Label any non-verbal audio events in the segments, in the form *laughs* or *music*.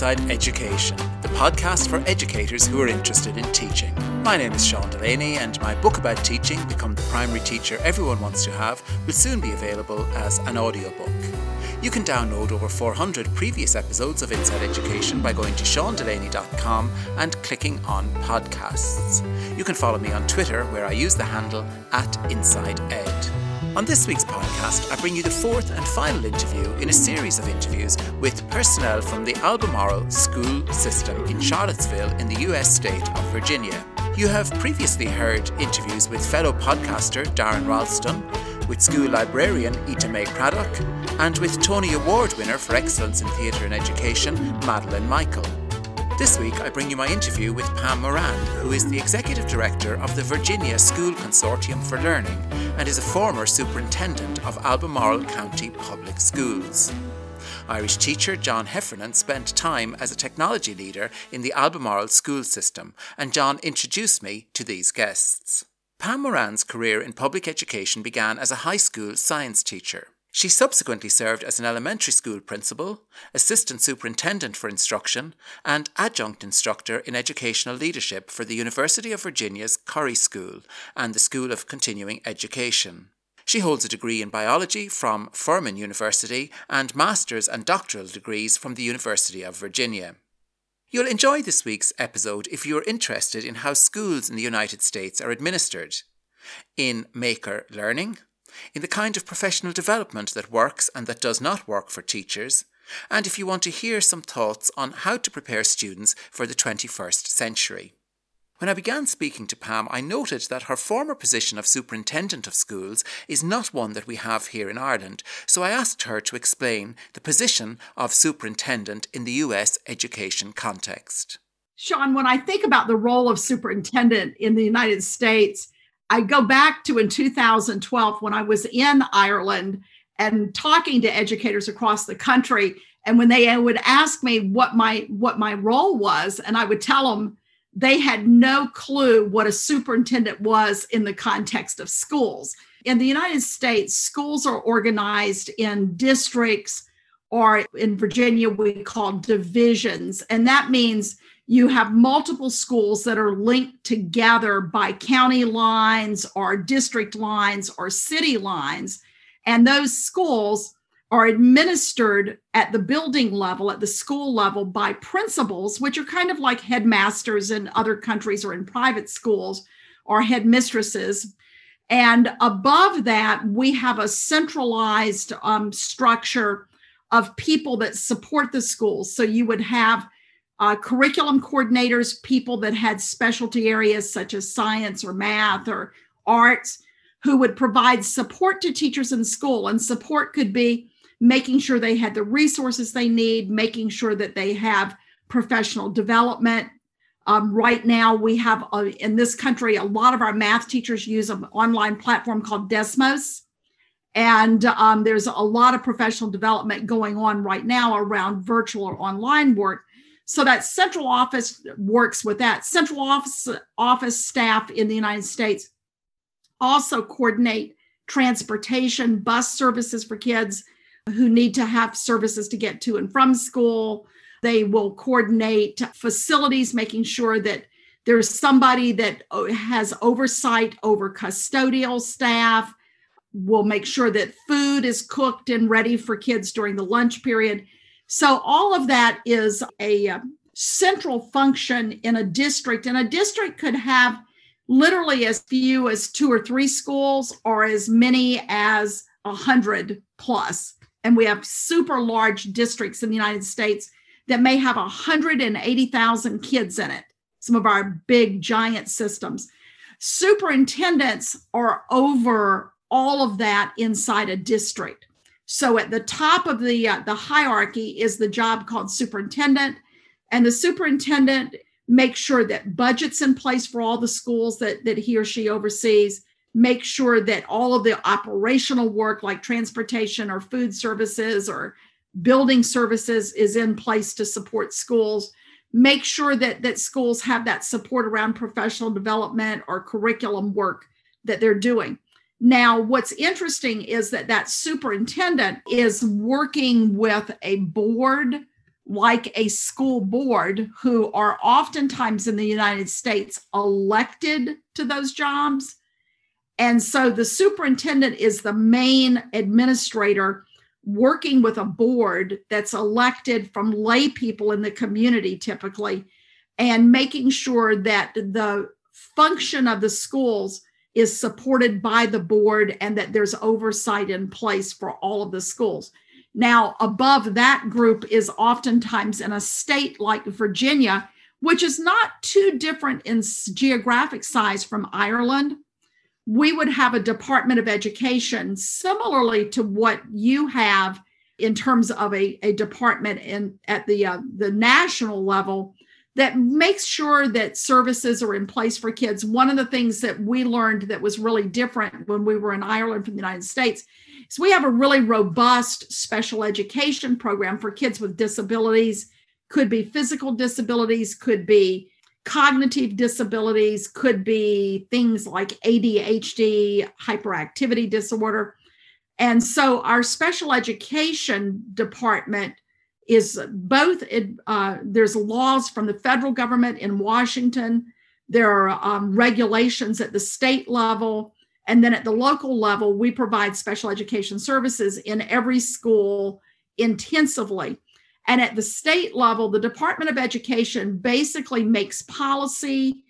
Inside Education, the podcast for educators who are interested in teaching. My name is Sean Delaney, and my book about teaching, Become the Primary Teacher Everyone Wants to Have, will soon be available as an audiobook. You can download over 400 previous episodes of Inside Education by going to seandelaney.com and clicking on podcasts. You can follow me on Twitter, where I use the handle at InsideEd. On this week's podcast, I bring you the fourth and final interview in a series of interviews with personnel from the Albemarle school system in Charlottesville in the US state of Virginia. You have previously heard interviews with fellow podcaster Darren Ralston, with school librarian Ita May Craddock, and with Tony Award winner for Excellence in Theatre and Education, Madeleine Michael. This week, I bring you my interview with Pam Moran, who is the Executive Director of the Virginia School Consortium for Learning and is a former Superintendent of Albemarle County Public Schools. Irish teacher John Heffernan spent time as a technology leader in the Albemarle school system, and John introduced me to these guests. Pam Moran's career in public education began as a high school science teacher. She subsequently served as an elementary school principal, assistant superintendent for instruction, and adjunct instructor in educational leadership for the University of Virginia's Curry School and the School of Continuing Education. She holds a degree in biology from Furman University and master's and doctoral degrees from the University of Virginia. You'll enjoy this week's episode if you're interested in how schools in the United States are administered. In Maker Learning, in the kind of professional development that works and that does not work for teachers, and if you want to hear some thoughts on how to prepare students for the 21st century. When I began speaking to Pam, I noted that her former position of superintendent of schools is not one that we have here in Ireland, so I asked her to explain the position of superintendent in the US education context. Sean, when I think about the role of superintendent in the United States, I go back to in 2012 when I was in Ireland and talking to educators across the country. And when they would ask me what my what my role was, and I would tell them they had no clue what a superintendent was in the context of schools. In the United States, schools are organized in districts, or in Virginia, we call divisions. And that means you have multiple schools that are linked together by county lines or district lines or city lines. And those schools are administered at the building level, at the school level, by principals, which are kind of like headmasters in other countries or in private schools or headmistresses. And above that, we have a centralized um, structure of people that support the schools. So you would have uh, curriculum coordinators, people that had specialty areas such as science or math or arts, who would provide support to teachers in school. And support could be making sure they had the resources they need, making sure that they have professional development. Um, right now, we have uh, in this country, a lot of our math teachers use an online platform called Desmos. And um, there's a lot of professional development going on right now around virtual or online work so that central office works with that. Central office office staff in the United States also coordinate transportation, bus services for kids who need to have services to get to and from school. They will coordinate facilities, making sure that there's somebody that has oversight over custodial staff, will make sure that food is cooked and ready for kids during the lunch period. So, all of that is a um, central function in a district, and a district could have literally as few as two or three schools or as many as a hundred plus. And we have super large districts in the United States that may have 180,000 kids in it, some of our big giant systems. Superintendents are over all of that inside a district. So at the top of the uh, the hierarchy is the job called superintendent, and the superintendent makes sure that budgets in place for all the schools that that he or she oversees. Make sure that all of the operational work, like transportation or food services or building services, is in place to support schools. Make sure that that schools have that support around professional development or curriculum work that they're doing now, what's interesting is that that superintendent is working with a board, like a school board who are oftentimes in the United States elected to those jobs. And so the superintendent is the main administrator working with a board that's elected from lay people in the community typically and making sure that the function of the schools is supported by the board and that there's oversight in place for all of the schools. Now, above that group is oftentimes in a state like Virginia, which is not too different in geographic size from Ireland. We would have a Department of Education similarly to what you have in terms of a, a department in at the uh, the national level that makes sure that services are in place for kids. One of the things that we learned that was really different when we were in Ireland from the United States is we have a really robust special education program for kids with disabilities, could be physical disabilities, could be cognitive disabilities, could be things like ADHD, hyperactivity disorder. And so our special education department is both uh, there's laws from the federal government in Washington, there are um, regulations at the state level, and then at the local level, we provide special education services in every school intensively. And at the state level, the Department of Education basically makes policy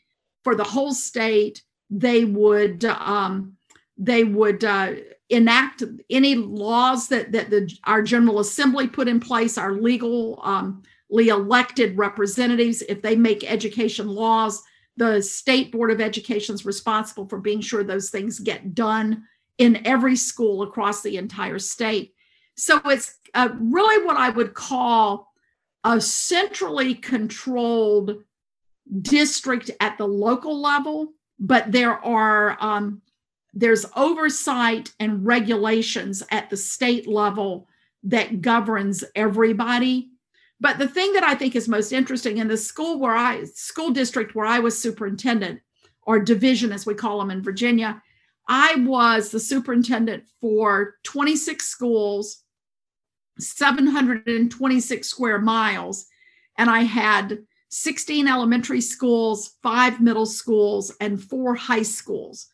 for the whole state. They would um, they would uh, enact any laws that that the our General Assembly put in place, our legally um, elected representatives. If they make education laws, the state board of education is responsible for being sure those things get done in every school across the entire state. So it's uh, really what I would call a centrally controlled district at the local level, but there are um, there's oversight and regulations at the state level that governs everybody. But the thing that i think is most interesting in the school where i school district where i was superintendent or division as we call them in virginia i was the superintendent for 26 schools 726 square miles and i had 16 elementary schools five middle schools and four high schools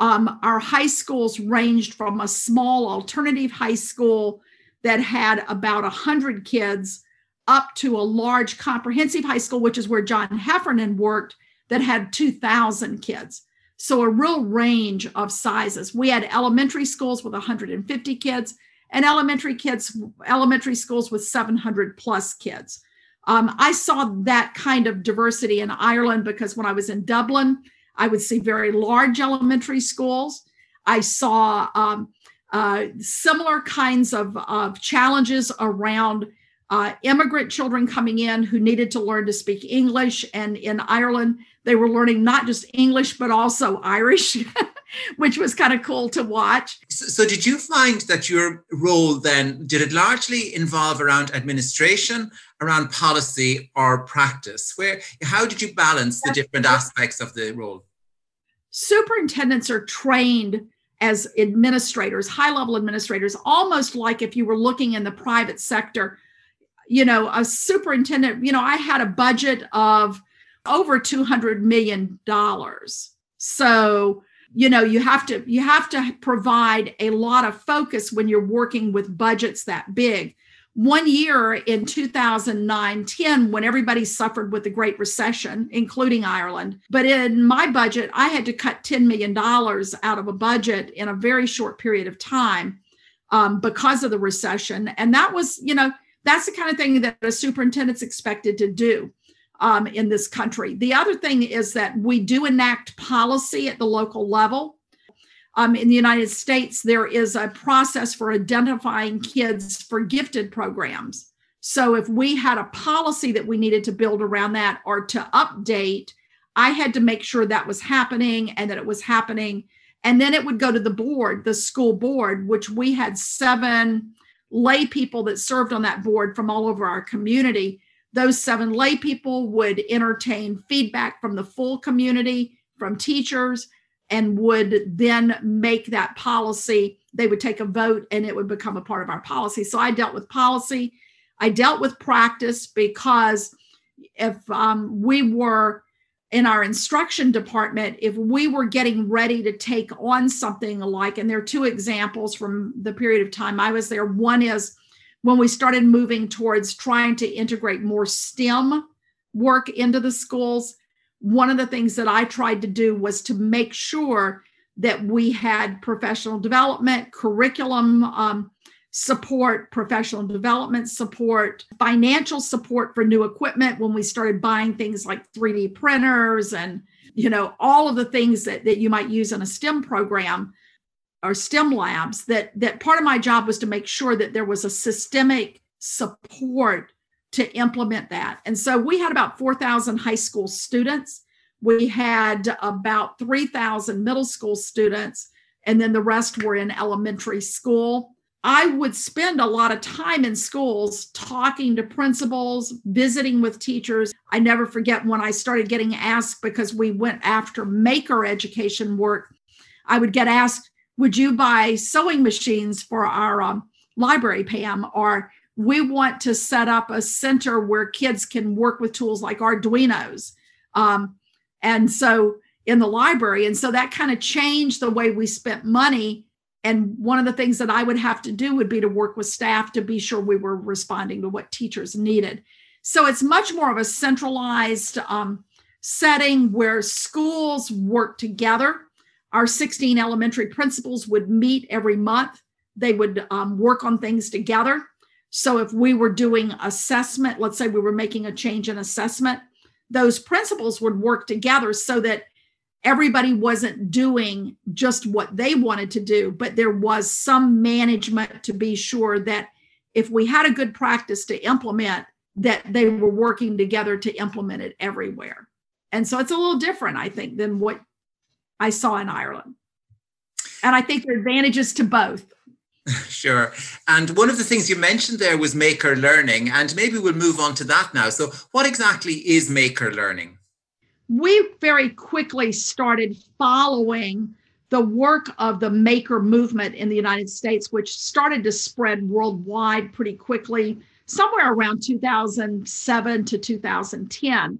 um, our high schools ranged from a small alternative high school that had about 100 kids up to a large comprehensive high school, which is where John Heffernan worked, that had 2,000 kids. So a real range of sizes. We had elementary schools with 150 kids and elementary kids, elementary schools with 700 plus kids. Um, I saw that kind of diversity in Ireland because when I was in Dublin, I would see very large elementary schools. I saw um, uh, similar kinds of, of challenges around uh, immigrant children coming in who needed to learn to speak English. And in Ireland, they were learning not just English, but also Irish, *laughs* which was kind of cool to watch. So, so, did you find that your role then, did it largely involve around administration, around policy, or practice? Where, how did you balance the different aspects of the role? Superintendents are trained as administrators, high level administrators, almost like if you were looking in the private sector. You know, a superintendent, you know, I had a budget of over 200 million dollars. So, you know, you have to you have to provide a lot of focus when you're working with budgets that big one year in 2009 10 when everybody suffered with the great recession including ireland. But in my budget i had to cut $10 million out of a budget in a very short period of time um, because of the recession. And that was you know that's the kind of thing that a superintendent's expected to do um, in this country. The other thing is that we do enact policy at the local level um, in the United States, there is a process for identifying kids for gifted programs. So if we had a policy that we needed to build around that or to update, I had to make sure that was happening and that it was happening. And then it would go to the board, the school board, which we had seven lay people that served on that board from all over our community. Those seven lay people would entertain feedback from the full community, from teachers, and would then make that policy. They would take a vote and it would become a part of our policy. So I dealt with policy. I dealt with practice because if um, we were in our instruction department, if we were getting ready to take on something like, and there are two examples from the period of time I was there. One is when we started moving towards trying to integrate more STEM work into the schools. One of the things that I tried to do was to make sure that we had professional development, curriculum um, support, professional development support, financial support for new equipment when we started buying things like 3D printers and you know all of the things that, that you might use in a STEM program or STEM labs that that part of my job was to make sure that there was a systemic support to implement that. And so we had about 4,000 high school students. We had about 3,000 middle school students, and then the rest were in elementary school. I would spend a lot of time in schools talking to principals, visiting with teachers. I never forget when I started getting asked because we went after maker education work. I would get asked, Would you buy sewing machines for our um, library, Pam? Or we want to set up a center where kids can work with tools like Arduinos. Um, and so in the library. And so that kind of changed the way we spent money and one of the things that I would have to do would be to work with staff to be sure we were responding to what teachers needed. So it's much more of a centralized um, setting where schools work together. Our 16 elementary principals would meet every month. They would um, work on things together. So if we were doing assessment, let's say we were making a change in assessment, those principles would work together so that everybody wasn't doing just what they wanted to do, but there was some management to be sure that if we had a good practice to implement, that they were working together to implement it everywhere. And so it's a little different, I think, than what I saw in Ireland. And I think there are advantages to both. *laughs* Sure. And one of the things you mentioned there was maker learning, and maybe we'll move on to that now. So, what exactly is maker learning? we very quickly started following the work of the maker movement in the United States, which started to spread worldwide pretty quickly, somewhere around 2007 to 2010.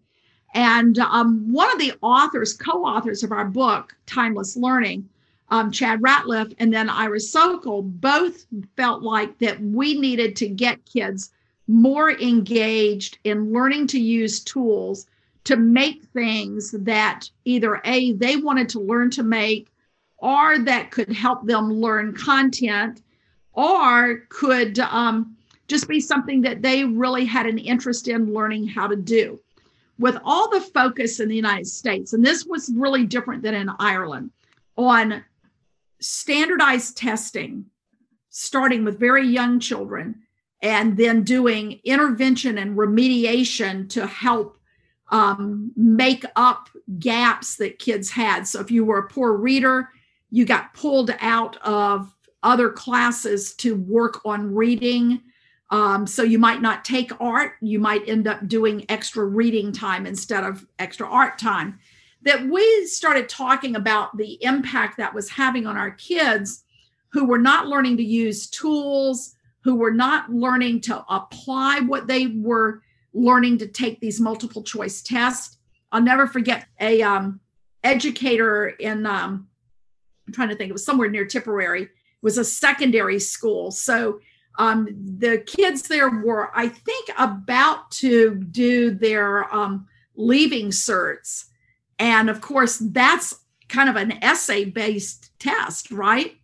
And um, one of the authors, co authors of our book, Timeless Learning, um, Chad Ratliff and then Ira Socol, both felt like that we needed to get kids more engaged in learning to use tools to make things that either A, they wanted to learn to make, or that could help them learn content, or could um, just be something that they really had an interest in learning how to do. With all the focus in the United States, and this was really different than in Ireland, on standardized testing, starting with very young children, and then doing intervention and remediation to help um, make up gaps that kids had. So if you were a poor reader, you got pulled out of other classes to work on reading. Um, so you might not take art, you might end up doing extra reading time instead of extra art time. That we started talking about the impact that was having on our kids who were not learning to use tools, who were not learning to apply what they were learning to take these multiple choice tests. I'll never forget a um, educator in um, I'm trying to think it was somewhere near Tipperary. Was a secondary school, so um, the kids there were I think about to do their um, leaving certs, and of course that's kind of an essay based test, right?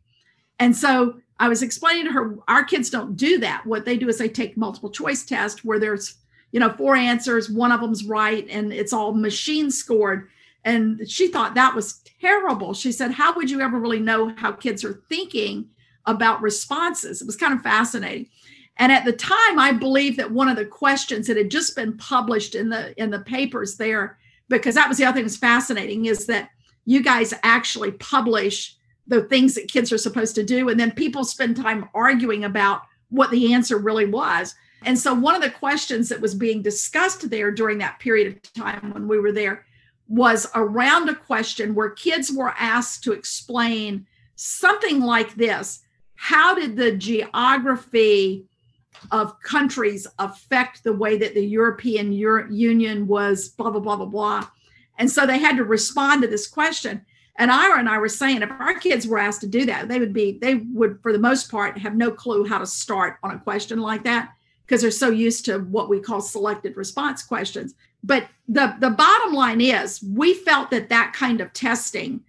And so I was explaining to her, our kids don't do that. What they do is they take multiple choice test where there's you know, four answers, one of them's right, and it's all machine scored. And she thought that was terrible. She said, How would you ever really know how kids are thinking about responses? It was kind of fascinating. And at the time, I believe that one of the questions that had just been published in the in the papers there, because that was the other thing that's fascinating, is that you guys actually publish the things that kids are supposed to do, and then people spend time arguing about what the answer really was. And so, one of the questions that was being discussed there during that period of time when we were there was around a question where kids were asked to explain something like this How did the geography of countries affect the way that the European Euro- Union was blah, blah, blah, blah, blah. And so they had to respond to this question. And Ira and I were saying if our kids were asked to do that, they would be, they would, for the most part, have no clue how to start on a question like that because they're so used to what we call selected response questions. But the, the bottom line is we felt that that kind of testing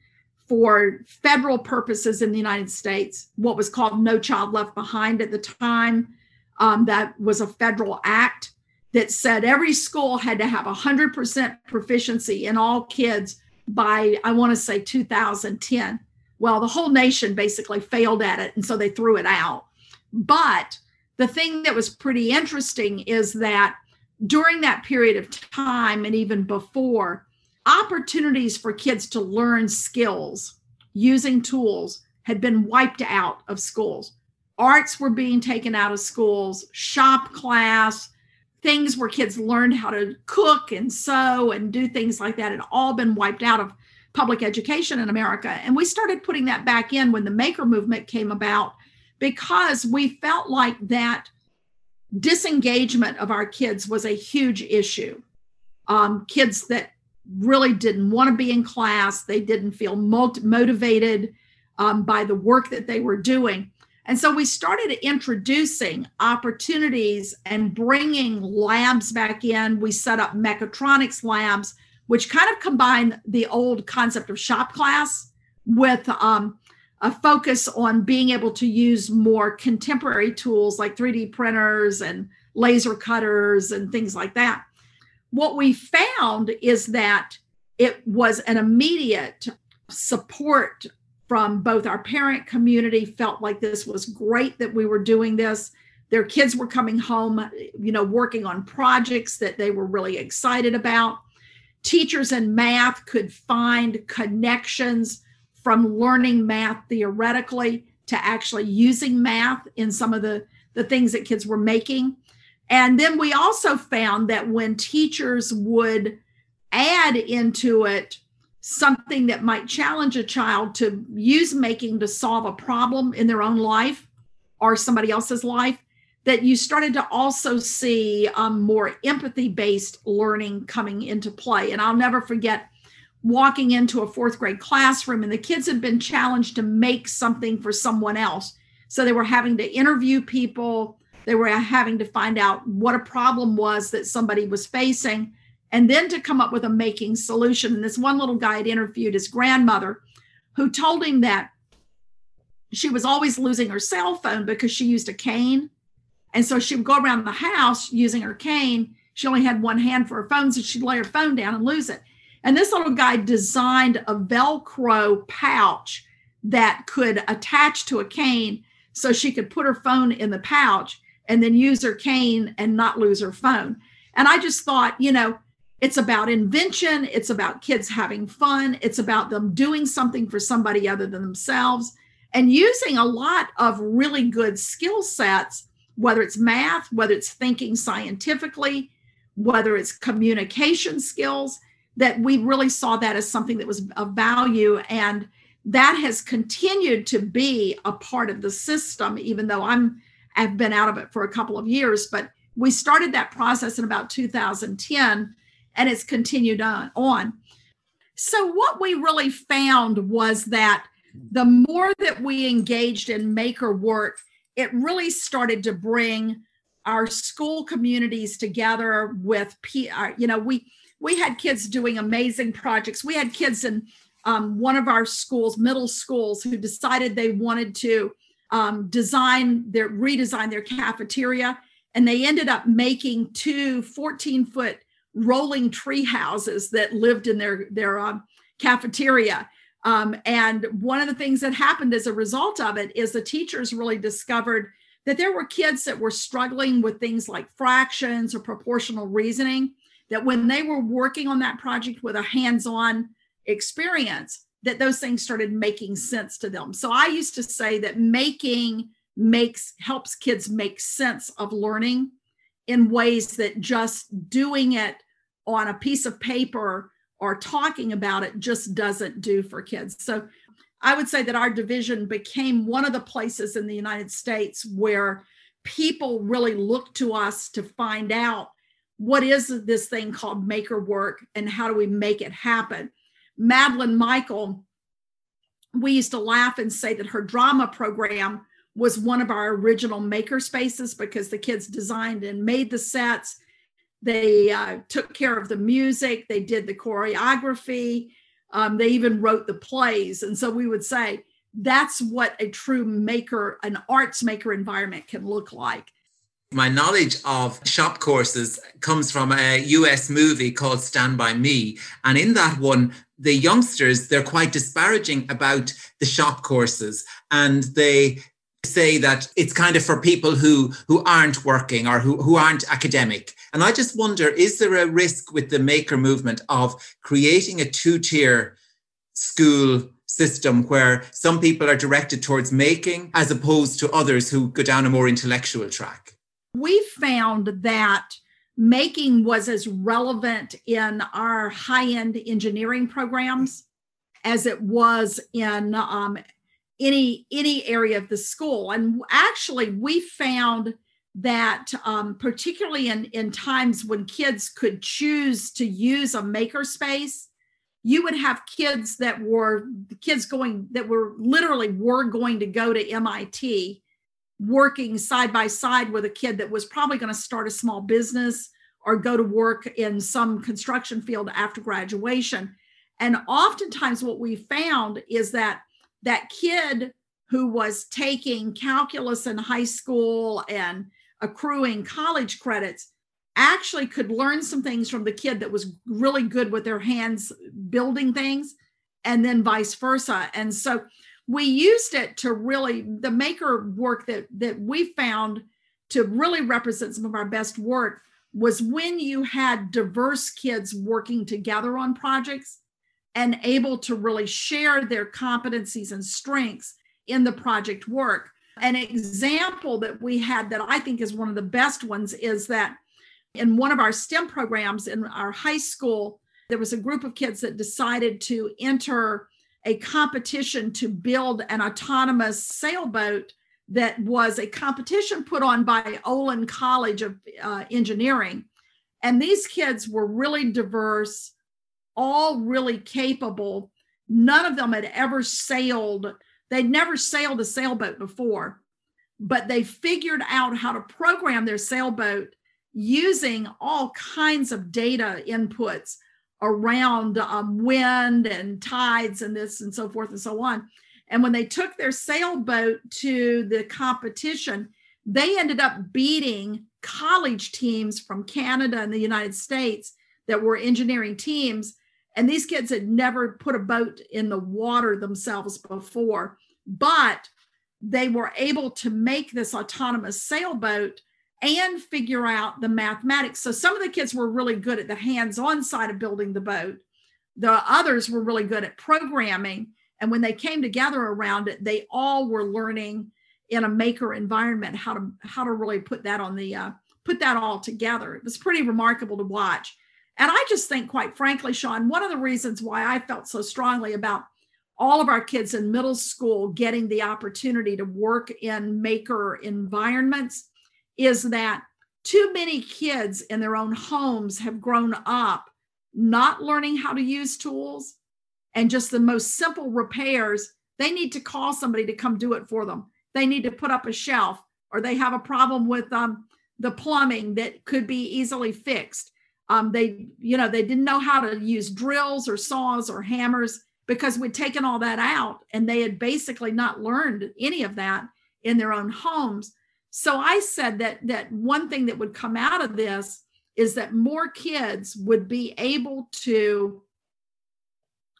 for federal purposes in the United States, what was called No Child Left Behind at the time, um, that was a federal act that said every school had to have 100% proficiency in all kids by, I want to say 2010. Well, the whole nation basically failed at it, and so they threw it out. But the thing that was pretty interesting is that during that period of time and even before, opportunities for kids to learn skills using tools had been wiped out of schools. Arts were being taken out of schools, shop class, things where kids learned how to cook and sew and do things like that had all been wiped out of public education in America. And we started putting that back in when the maker movement came about because we felt like that disengagement of our kids was a huge issue. Um, kids that really didn't want to be in class, they didn't feel motivated um, by the work that they were doing. And so we started introducing opportunities and bringing labs back in. We set up mechatronics labs, which kind of combine the old concept of shop class with um, a focus on being able to use more contemporary tools like 3D printers and laser cutters and things like that. What we found is that it was an immediate support from both our parent community felt like this was great that we were doing this. Their kids were coming home you know working on projects that they were really excited about. Teachers in math could find connections from learning math theoretically to actually using math in some of the the things that kids were making. And then we also found that when teachers would add into it something that might challenge a child to use making to solve a problem in their own life or somebody else's life that you started to also see um, more empathy based learning coming into play. And i'll never forget walking into a fourth grade classroom and the kids had been challenged to make something for someone else. So they were having to interview people. They were having to find out what a problem was that somebody was facing and then to come up with a making solution. And this one little guy had interviewed his grandmother who told him that she was always losing her cell phone because she used a cane. And so she would go around the house using her cane. She only had one hand for her phone, so she'd lay her phone down and lose it. And this little guy designed a Velcro pouch that could attach to a cane so she could put her phone in the pouch and then use her cane and not lose her phone. And I just thought, you know, it's about invention, it's about kids having fun, it's about them doing something for somebody other than themselves, and using a lot of really good skill sets, whether it's math, whether it's thinking scientifically, whether it's communication skills, that we really saw that as something that was of value. And that has continued to be a part of the system, even though I'm I've been out of it for a couple of years. But we started that process in about 2010 and it's continued on, on. So, what we really found was that the more that we engaged in maker work, it really started to bring our school communities together with, uh, you know, we we had kids doing amazing projects. We had kids in um, one of our schools, middle schools, who decided they wanted to um, design their redesign their cafeteria, and they ended up making two 14 foot rolling tree houses that lived in their their um, cafeteria. Um, and one of the things that happened as a result of it is the teachers really discovered that there were kids that were struggling with things like fractions or proportional reasoning. That when they were working on that project with a hands-on experience, that those things started making sense to them. So I used to say that making makes helps kids make sense of learning in ways that just doing it on a piece of paper or talking about it just doesn't do for kids. So I would say that our division became one of the places in the United States where people really look to us to find out what is this thing called maker work and how do we make it happen. Madeline Michael, we used to laugh and say that her drama program was one of our original maker spaces because the kids designed and made the sets. They uh, took care of the music, they did the choreography, um, they even wrote the plays. And so we would say that's what a true maker, an arts maker environment can look like. My knowledge of shop courses comes from a US movie called Stand By Me. And in that one, the youngsters, they're quite disparaging about the shop courses and they say that it's kind of for people who who aren't working or who, who aren't academic and i just wonder is there a risk with the maker movement of creating a two-tier school system where some people are directed towards making as opposed to others who go down a more intellectual track? We found that making was as relevant in our high-end engineering programs as it was in um, any any area of the school. And actually we found that um, particularly in in times when kids could choose to use a maker space you would have kids that were kids going that were literally were going to go to mit working side by side with a kid that was probably going to start a small business or go to work in some construction field after graduation. And oftentimes what we found is that that kid who was taking calculus in high school and accruing college credits actually could learn some things from the kid that was really good with their hands building things and then vice versa and so we used it to really the maker work that that we found to really represent some of our best work was when you had diverse kids working together on projects and able to really share their competencies and strengths in the project work. An example that we had that I think is one of the best ones is that in one of our STEM programs in our high school, there was a group of kids that decided to enter a competition to build an autonomous sailboat that was a competition put on by Olin College of uh, Engineering. And these kids were really diverse all really capable. None of them had ever sailed, they'd never sailed a sailboat before, but they figured out how to program their sailboat using all kinds of data inputs around um, wind and tides and this and so forth and so on. And when they took their sailboat to the competition, they ended up beating college teams from Canada and the United States that were engineering teams and these kids had never put a boat in the water themselves before, but they were able to make this autonomous sailboat and figure out the mathematics. So some of the kids were really good at the hands on side of building the boat, the others were really good at programming. And when they came together around it, they all were learning in a maker environment how to how to really put that on the uh, put that all together. It was pretty remarkable to watch. And I just think, quite frankly, Sean, one of the reasons why I felt so strongly about all of our kids in middle school getting the opportunity to work in maker environments is that too many kids in their own homes have grown up not learning how to use tools and just the most simple repairs. They need to call somebody to come do it for them. They need to put up a shelf or they have a problem with um, the plumbing that could be easily fixed um, they, you know, they didn't know how to use drills or saws or hammers because we'd taken all that out and they had basically not learned any of that in their own homes. So I said that that one thing that would come out of this is that more kids would be able to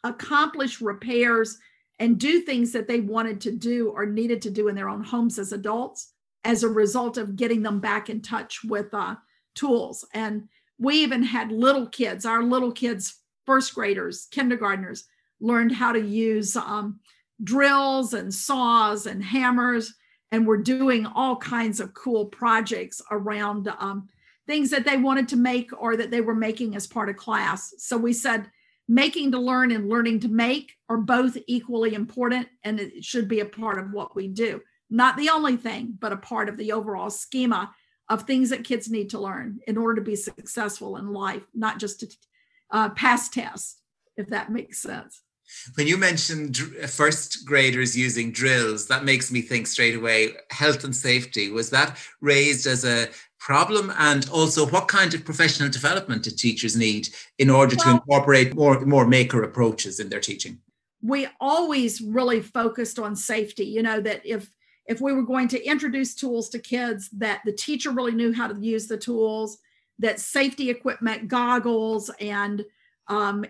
accomplish repairs and do things that they wanted to do or needed to do in their own homes as adults as a result of getting them back in touch with uh, tools. And we even had little kids, our little kids, first graders, kindergartners, learned how to use um, drills and saws and hammers. And we're doing all kinds of cool projects around um, things that they wanted to make or that they were making as part of class. So we said, making to learn and learning to make are both equally important and it should be a part of what we do. not the only thing, but a part of the overall schema of things that kids need to learn in order to be successful in life, not just to uh, pass tests, if that makes sense. When you mentioned first graders using drills, that makes me think straight away health and safety. Was that raised as a problem? And also, what kind of professional development do teachers need in order well, to incorporate more, more maker approaches in their teaching? We always really focused on safety. You know, that if if we were going to introduce tools to kids, that the teacher really knew how to use the tools, that safety equipment, goggles, and um,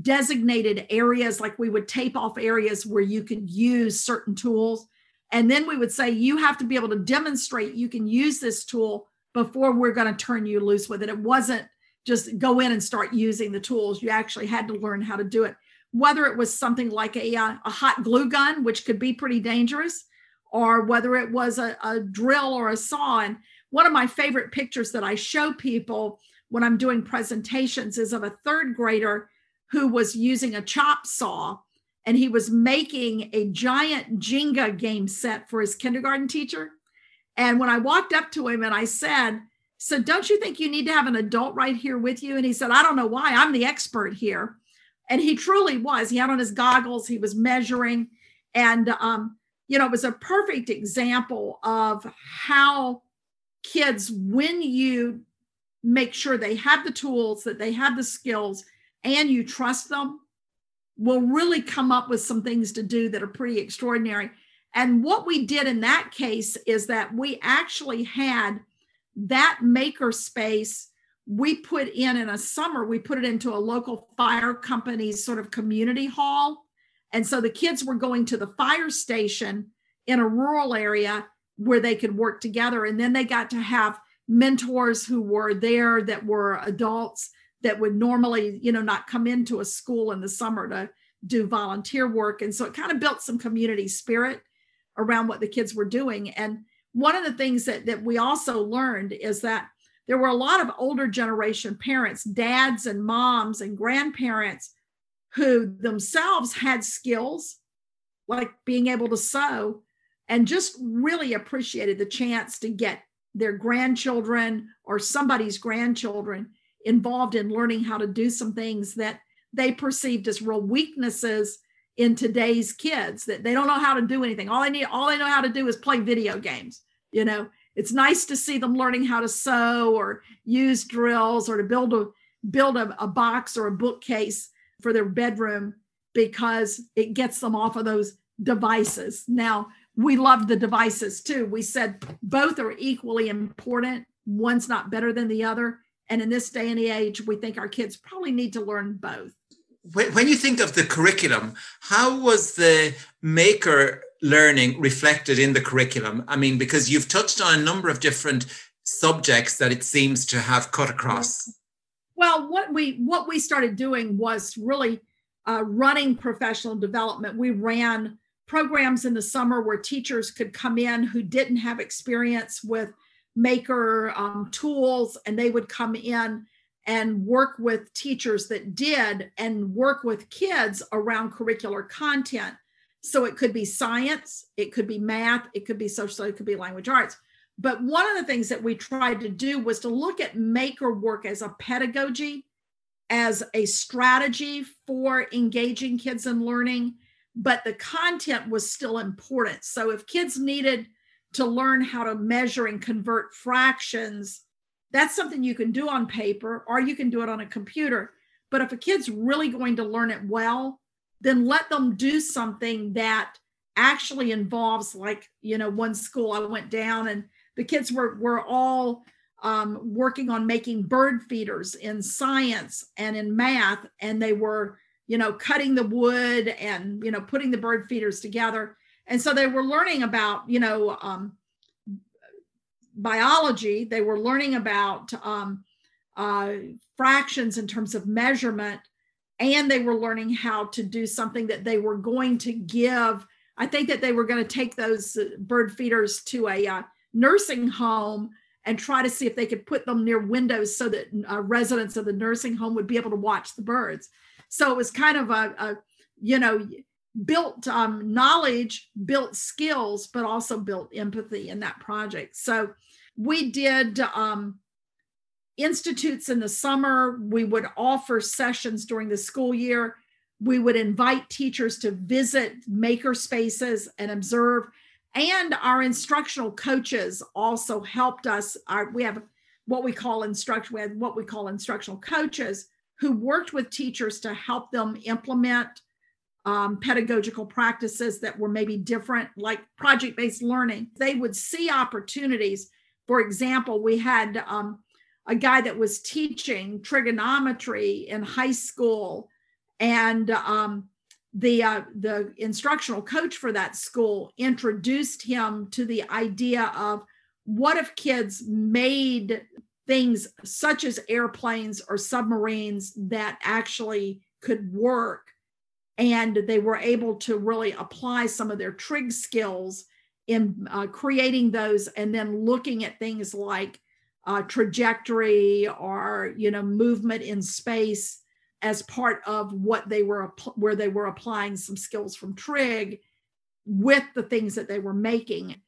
designated areas, like we would tape off areas where you could use certain tools. And then we would say, you have to be able to demonstrate you can use this tool before we're going to turn you loose with it. It wasn't just go in and start using the tools. You actually had to learn how to do it. Whether it was something like a, uh, a hot glue gun, which could be pretty dangerous, or whether it was a, a drill or a saw. And one of my favorite pictures that I show people when I'm doing presentations is of a third grader who was using a chop saw and he was making a giant Jenga game set for his kindergarten teacher. And when I walked up to him and I said, So don't you think you need to have an adult right here with you? And he said, I don't know why. I'm the expert here. And he truly was. He had on his goggles, he was measuring. And, um, you know, it was a perfect example of how kids, when you make sure they have the tools, that they have the skills, and you trust them, will really come up with some things to do that are pretty extraordinary. And what we did in that case is that we actually had that maker space we put in in a summer we put it into a local fire company's sort of community hall and so the kids were going to the fire station in a rural area where they could work together and then they got to have mentors who were there that were adults that would normally, you know, not come into a school in the summer to do volunteer work. And so it kind of built some community spirit around what the kids were doing. And one of the things that, that we also learned is that there were a lot of older generation parents, dads and moms and grandparents who themselves had skills like being able to sew and just really appreciated the chance to get their grandchildren or somebody's grandchildren involved in learning how to do some things that they perceived as real weaknesses in today's kids that they don't know how to do anything. All they need all they know how to do is play video games you know? It's nice to see them learning how to sew or use drills or to build a build a, a box or a bookcase for their bedroom because it gets them off of those devices now we love the devices too we said both are equally important one's not better than the other and in this day and age, we think our kids probably need to learn both. When you think of the curriculum, how was the maker learning reflected in the curriculum? I mean, because you've touched on a number of different subjects that it seems to have cut across. Well, what we what we started doing was really uh, running professional development. We ran programs in the summer where teachers could come in who didn't have experience with maker um, tools and they would come in and work with teachers that did and work with kids around curricular content so it could be science it could be math it could be social it could be language arts but one of the things that we tried to do was to look at maker work as a pedagogy as a strategy for engaging kids in learning but the content was still important so if kids needed to learn how to measure and convert fractions, that's something you can do on paper or you can do it on a computer. But if a kid's really going to learn it well, then let them do something that actually involves, like, you know, one school I went down and the kids were, were all um, working on making bird feeders in science and in math. And they were, you know, cutting the wood and, you know, putting the bird feeders together and so they were learning about you know um, biology they were learning about um, uh, fractions in terms of measurement and they were learning how to do something that they were going to give i think that they were going to take those bird feeders to a uh, nursing home and try to see if they could put them near windows so that uh, residents of the nursing home would be able to watch the birds so it was kind of a, a you know built um, knowledge, built skills, but also built empathy in that project. So we did um, institutes in the summer. We would offer sessions during the school year. We would invite teachers to visit maker spaces and observe. And our instructional coaches also helped us. Our, we have what we call instruction, we what we call instructional coaches who worked with teachers to help them implement um, pedagogical practices that were maybe different, like project based learning. They would see opportunities. For example, we had um, a guy that was teaching trigonometry in high school, and um, the uh, the instructional coach for that school introduced him to the idea of what if kids made things such as airplanes or submarines that actually could work? And they were able to really apply some of their trig skills in uh, creating those and then looking at things like uh, trajectory or you know movement in space as part of what they were where they were applying some skills from trig with the things that they were making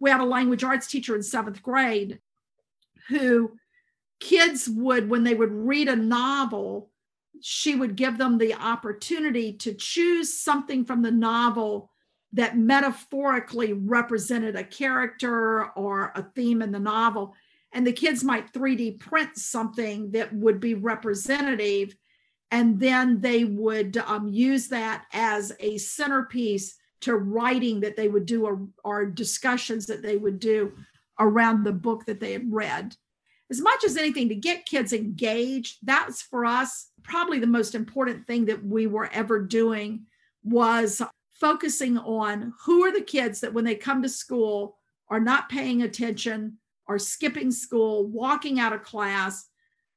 we had a language arts teacher in seventh grade who kids would when they would read a novel she would give them the opportunity to choose something from the novel that metaphorically represented a character or a theme in the novel. And the kids might 3D print something that would be representative. And then they would um, use that as a centerpiece to writing that they would do or, or discussions that they would do around the book that they had read. As much as anything, to get kids engaged, that's for us probably the most important thing that we were ever doing was focusing on who are the kids that when they come to school are not paying attention, are skipping school, walking out of class.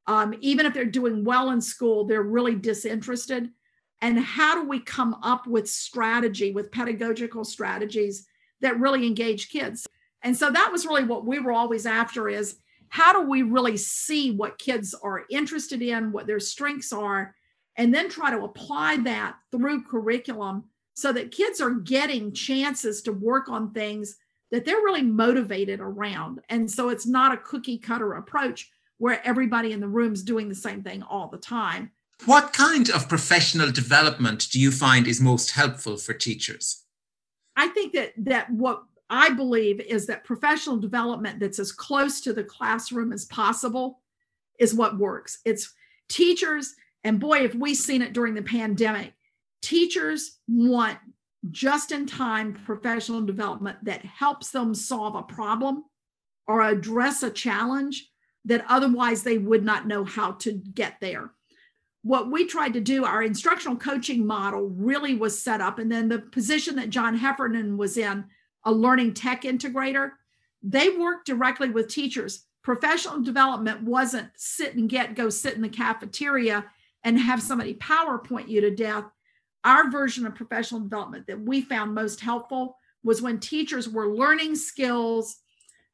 Um, even if they're doing well in school, they're really disinterested. And how do we come up with strategy, with pedagogical strategies that really engage kids? And so that was really what we were always after is how do we really see what kids are interested in, what their strengths are, and then try to apply that through curriculum so that kids are getting chances to work on things that they're really motivated around. And so it's not a cookie cutter approach where everybody in the room is doing the same thing all the time. What kind of professional development do you find is most helpful for teachers? I think that that what I believe is that professional development that's as close to the classroom as possible is what works. It's teachers, and boy, if we've seen it during the pandemic, teachers want just in time professional development that helps them solve a problem or address a challenge that otherwise they would not know how to get there. What we tried to do, our instructional coaching model really was set up, and then the position that John Heffernan was in a learning tech integrator, they worked directly with teachers. Professional development wasn't sit and get, go sit in the cafeteria and have somebody PowerPoint you to death. Our version of professional development that we found most helpful was when teachers were learning skills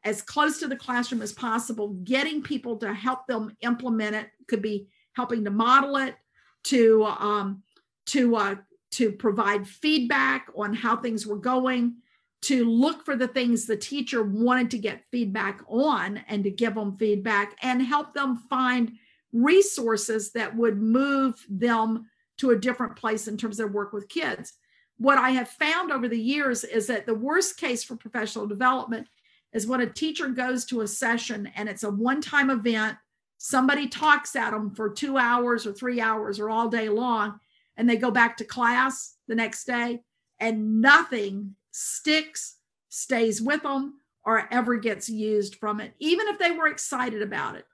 as close to the classroom as possible, getting people to help them implement it, could be helping to model it, to um, to uh, to provide feedback on how things were going, to look for the things the teacher wanted to get feedback on and to give them feedback and help them find resources that would move them to a different place in terms of their work with kids. What I have found over the years is that the worst case for professional development is when a teacher goes to a session and it's a one time event, somebody talks at them for two hours or three hours or all day long, and they go back to class the next day and nothing sticks, stays with them, or ever gets used from it, even if they were excited about it.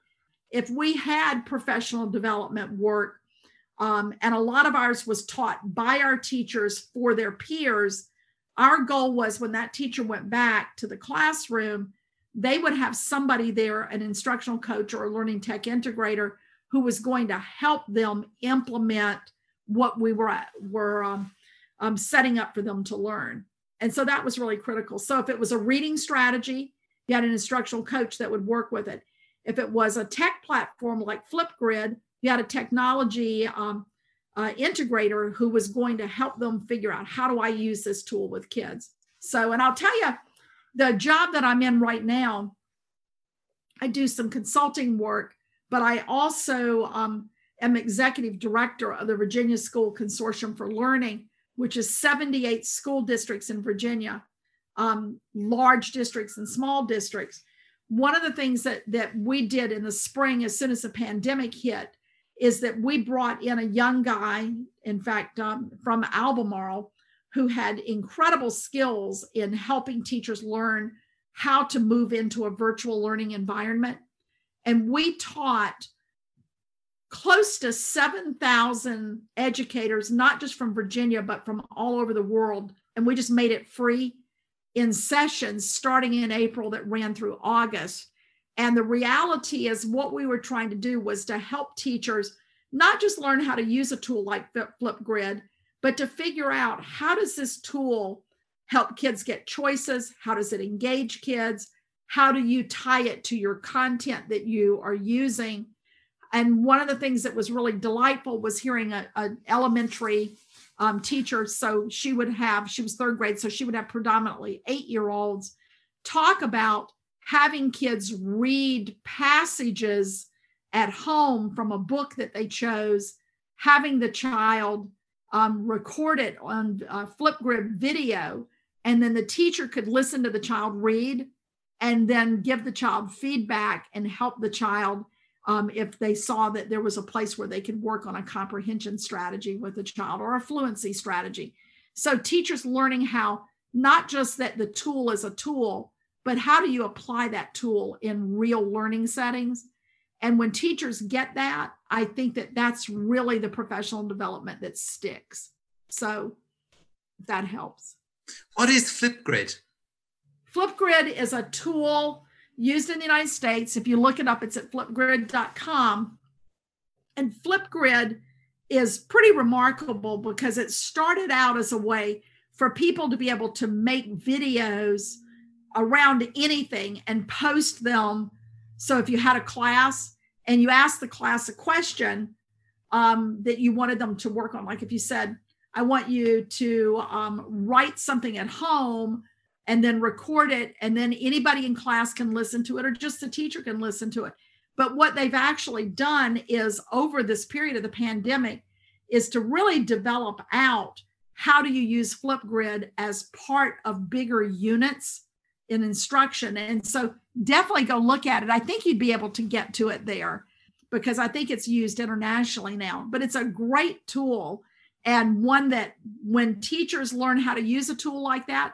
If we had professional development work, um, and a lot of ours was taught by our teachers for their peers, our goal was when that teacher went back to the classroom, they would have somebody there, an instructional coach or a learning tech integrator, who was going to help them implement what we were, were um, um, setting up for them to learn. And so that was really critical. So if it was a reading strategy, you had an instructional coach that would work with it. If it was a tech platform like Flipgrid, you had a technology um, uh, integrator who was going to help them figure out how do I use this tool with kids. So, and I'll tell you, the job that I'm in right now, I do some consulting work, but I also um, am executive director of the Virginia School Consortium for Learning, which is 78 school districts in Virginia, um, large districts and small districts. One of the things that, that we did in the spring, as soon as the pandemic hit, is that we brought in a young guy, in fact, um, from Albemarle, who had incredible skills in helping teachers learn how to move into a virtual learning environment. And we taught close to 7,000 educators, not just from Virginia, but from all over the world. And we just made it free in sessions starting in April that ran through August. And the reality is, what we were trying to do was to help teachers not just learn how to use a tool like Flipgrid, but to figure out how does this tool help kids get choices? How does it engage kids? How do you tie it to your content that you are using? And one of the things that was really delightful was hearing an elementary um, teacher. So she would have, she was third grade, so she would have predominantly eight year olds talk about having kids read passages at home from a book that they chose, having the child um, record it on uh, Flipgrid video, and then the teacher could listen to the child read and then give the child feedback and help the child um, if they saw that there was a place where they could work on a comprehension strategy with the child or a fluency strategy. So, teachers learning how not just that the tool is a tool, but how do you apply that tool in real learning settings? And when teachers get that, I think that that's really the professional development that sticks. So that helps. What is Flipgrid? Flipgrid is a tool used in the United States. If you look it up, it's at flipgrid.com. And Flipgrid is pretty remarkable because it started out as a way for people to be able to make videos around anything and post them so if you had a class and you asked the class a question um, that you wanted them to work on, like if you said, I want you to um, write something at home and then record it, and then anybody in class can listen to it, or just the teacher can listen to it. But what they've actually done is over this period of the pandemic is to really develop out how do you use Flipgrid as part of bigger units in instruction. And so definitely go look at it. I think you'd be able to get to it there because I think it's used internationally now. But it's a great tool and one that when teachers learn how to use a tool like that,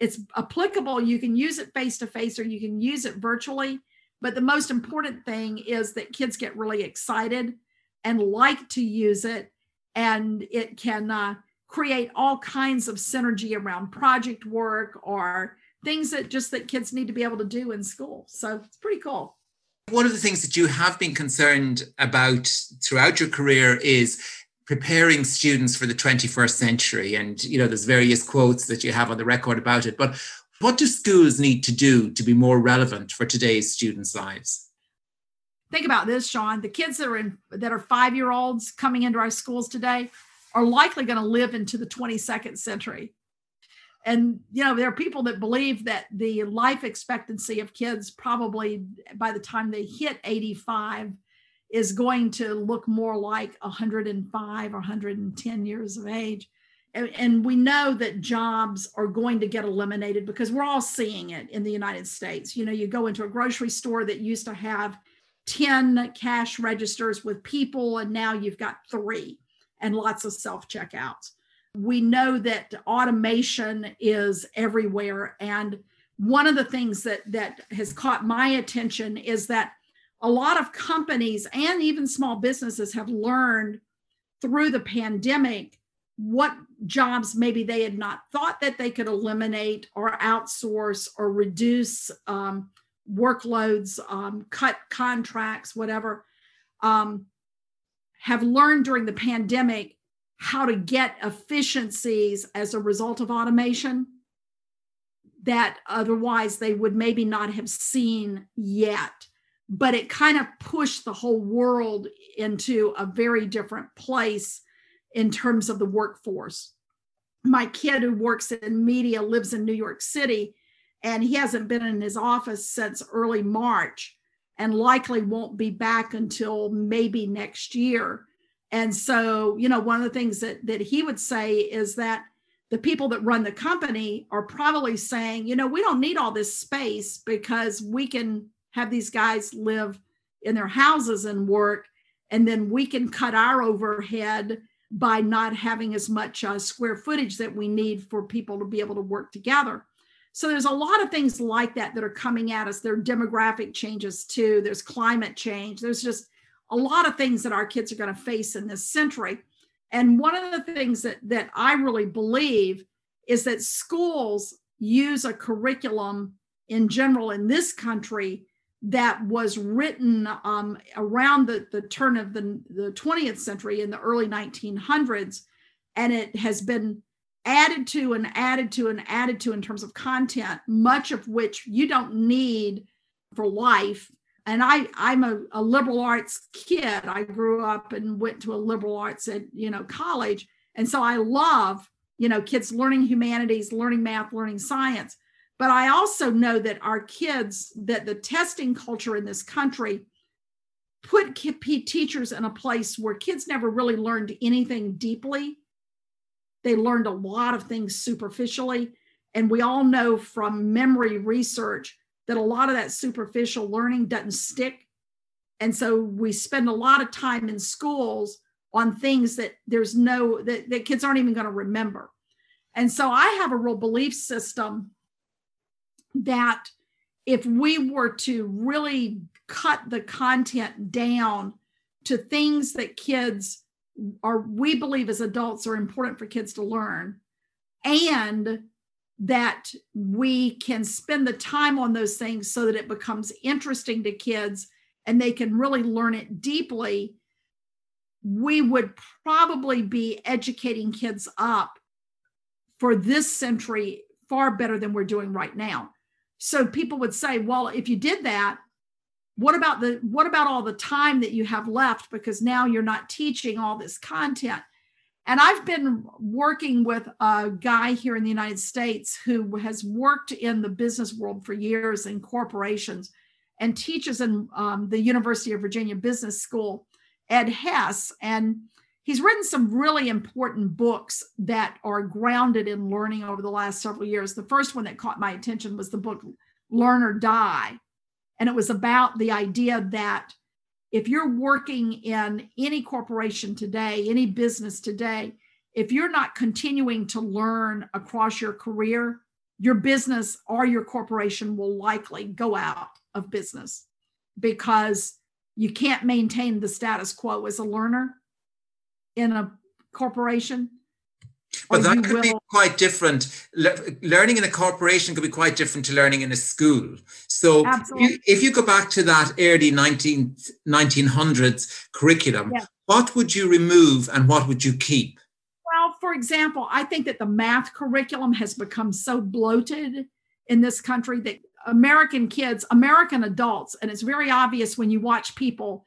it's applicable. You can use it face to face or you can use it virtually. But the most important thing is that kids get really excited and like to use it. And it can uh, create all kinds of synergy around project work or things that just that kids need to be able to do in school. So it's pretty cool. One of the things that you have been concerned about throughout your career is preparing students for the 21st century. And, you know, there's various quotes that you have on the record about it. But what do schools need to do to be more relevant for today's students' lives? Think about this, Sean. The kids that are in that are five year olds coming into our schools today are likely going to live into the 22nd century and you know there are people that believe that the life expectancy of kids probably by the time they hit 85 is going to look more like 105 or 110 years of age. And, and we know that jobs are going to get eliminated because we're all seeing it in the united states. You know you go into a grocery store that used to have 10 cash registers with people and now you've got three and lots of self checkouts we know that automation is everywhere. And one of the things that, that has caught my attention is that a lot of companies and even small businesses have learned through the pandemic what jobs maybe they had not thought that they could eliminate or outsource or reduce um, workloads, um, cut contracts, whatever, um, have learned during the pandemic how to get efficiencies as a result of automation that otherwise they would maybe not have seen yet. But it kind of pushed the whole world into a very different place in terms of the workforce. My kid who works in media lives in New York City and he hasn't been in his office since early March and likely won't be back until maybe next year. And so, you know, one of the things that that he would say is that the people that run the company are probably saying, you know, we don't need all this space because we can have these guys live in their houses and work and then we can cut our overhead by not having as much uh, square footage that we need for people to be able to work together. So there's a lot of things like that that are coming at us. There are demographic changes too. There's climate change. There's just a lot of things that our kids are going to face in this century. And one of the things that, that I really believe is that schools use a curriculum in general in this country that was written um, around the, the turn of the, the 20th century in the early 1900s. And it has been added to and added to and added to in terms of content, much of which you don't need for life. And I, I'm a, a liberal arts kid. I grew up and went to a liberal arts at you know college, and so I love you know kids learning humanities, learning math, learning science. But I also know that our kids, that the testing culture in this country put teachers in a place where kids never really learned anything deeply they learned a lot of things superficially. And we all know from memory research that a lot of that superficial learning doesn't stick. And so we spend a lot of time in schools on things that there's no, that, that kids aren't even going to remember. And so I have a real belief system that if we were to really cut the content down to things that kids are we believe as adults are important for kids to learn and that we can spend the time on those things so that it becomes interesting to kids and they can really learn it deeply we would probably be educating kids up for this century far better than we're doing right now. So people would say well if you did that what about the what about all the time that you have left? Because now you're not teaching all this content and i've been working with a guy here in the united states who has worked in the business world for years in corporations and teaches in um, the university of virginia business school ed hess. And he's written some really important books that are grounded in learning over the last several years. The first one that caught my attention was the book learn or die. And it was about the idea that if you're working in any corporation today, any business today, if you're not continuing to learn across your career, your business or your corporation will likely go out of business because you can't maintain the status quo as a learner in a corporation but that could will... be quite different. Le- learning in a corporation could be quite different to learning in a school. So if you go back to that early 19, 1900s curriculum, yeah. what would you remove and what would you keep? Well, for example, I think that the math curriculum has become so bloated in this country that American kids, American adults, and it's very obvious when you watch people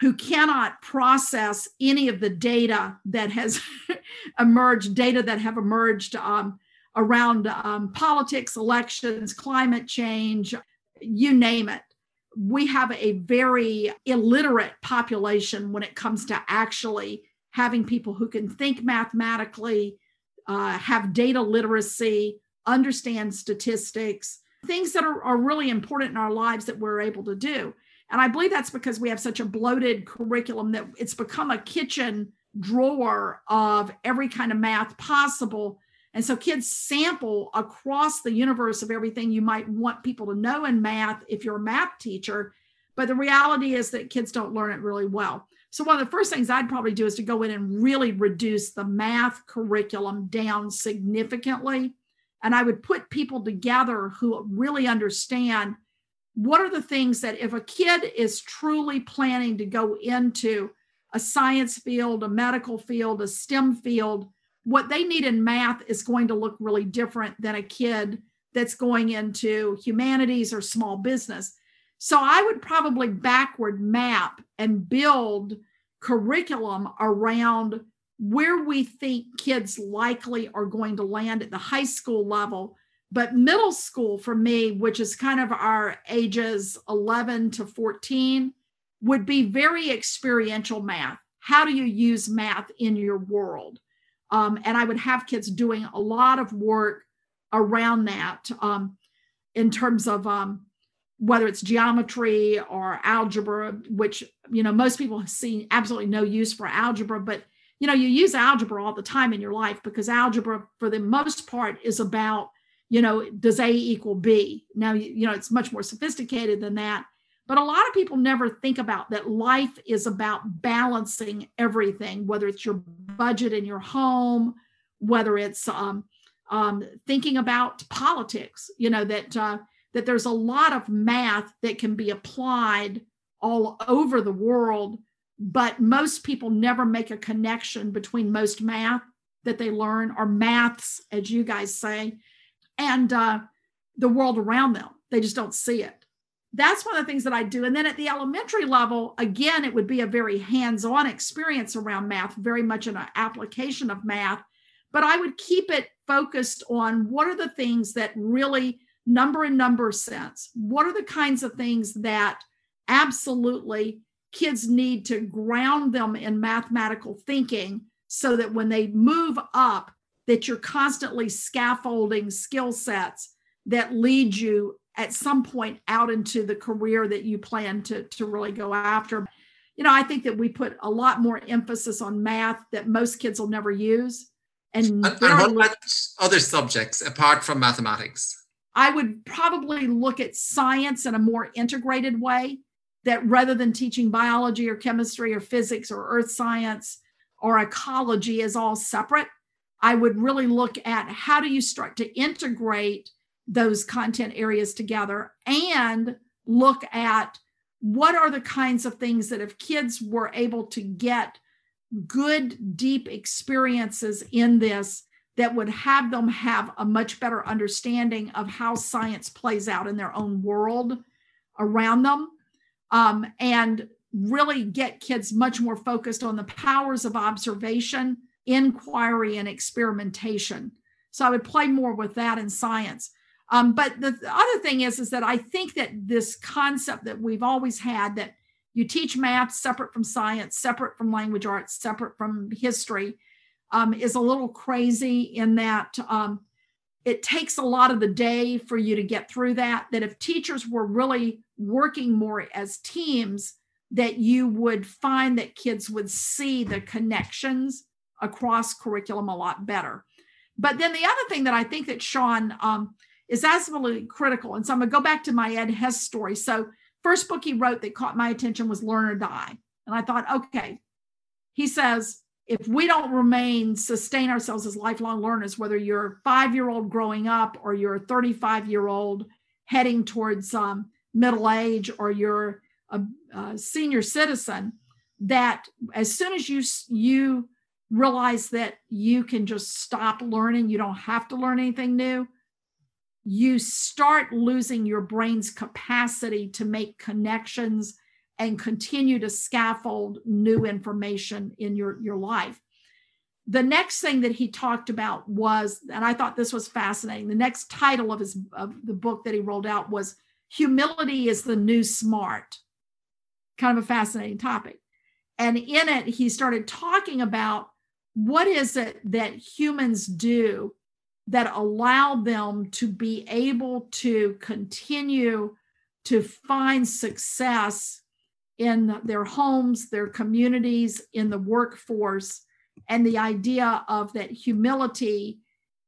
who cannot process any of the data that has *laughs* emerged, data that have emerged um, around um, politics, elections, climate change, you name it. We have a very illiterate population when it comes to actually having people who can think mathematically, uh, have data literacy, understand statistics, things that are, are really important in our lives that we're able to do. And I believe that's because we have such a bloated curriculum that it's become a kitchen drawer of every kind of math possible. And so kids sample across the universe of everything you might want people to know in math if you're a math teacher. But the reality is that kids don't learn it really well. So, one of the first things I'd probably do is to go in and really reduce the math curriculum down significantly. And I would put people together who really understand what are the things that if a kid is truly planning to go into a science field, a medical field, a STEM field, what they need in math is going to look really different than a kid that's going into humanities or small business. So I would probably backward map and build curriculum around where we think kids likely are going to land at the high school level. But middle school for me, which is kind of our ages 11 to 14, would be very experiential math. How do you use math in your world? Um, and I would have kids doing a lot of work around that um, in terms of um, whether it's geometry or algebra, which you know most people see absolutely no use for algebra, but you know you use algebra all the time in your life because algebra, for the most part, is about you know does A equal B. Now you know it's much more sophisticated than that, but a lot of people never think about that life is about balancing everything, whether it's your budget in your home, whether it's um, um, thinking about politics, you know, that, uh, that there's a lot of math that can be applied all over the world, but most people never make a connection between most math that they learn or maths, as you guys say, and uh, the world around them. They just don't see it that's one of the things that I do. And then at the elementary level, again, it would be a very hands on experience around math, very much an application of math. But I would keep it focused on what are the things that really number and number sense? What are the kinds of things that absolutely kids need to ground them in mathematical thinking so that when they move up, that you're constantly scaffolding skill sets that lead you at some point out into the career that you plan to, to really go after. You know, I think that we put a lot more emphasis on math that most kids will never use. And, and, and what other subjects apart from mathematics? I would probably look at science in a more integrated way that rather than teaching biology or chemistry or physics or earth science or ecology is all separate, I would really look at how do you start to integrate those content areas together and look at what are the kinds of things that if kids were able to get good deep experiences in this that would have them have a much better understanding of how science plays out in their own world around them um, and really get kids much more focused on the powers of observation inquiry and experimentation so i would play more with that in science um, but the, the other thing is, is that I think that this concept that we've always had that you teach math separate from science, separate from language arts, separate from history, um, is a little crazy in that um, it takes a lot of the day for you to get through that. That if teachers were really working more as teams, that you would find that kids would see the connections across curriculum a lot better. But then the other thing that I think that Sean um, is absolutely critical. And so I'm going to go back to my Ed Hess story. So, first book he wrote that caught my attention was Learn or Die. And I thought, okay, he says, if we don't remain, sustain ourselves as lifelong learners, whether you're five year old growing up or you're a 35 year old heading towards um, middle age or you're a, a senior citizen, that as soon as you, you realize that you can just stop learning, you don't have to learn anything new you start losing your brain's capacity to make connections and continue to scaffold new information in your, your life. The next thing that he talked about was, and I thought this was fascinating. The next title of his of the book that he rolled out was Humility is the New Smart. Kind of a fascinating topic. And in it, he started talking about what is it that humans do that allow them to be able to continue to find success in their homes, their communities, in the workforce. And the idea of that humility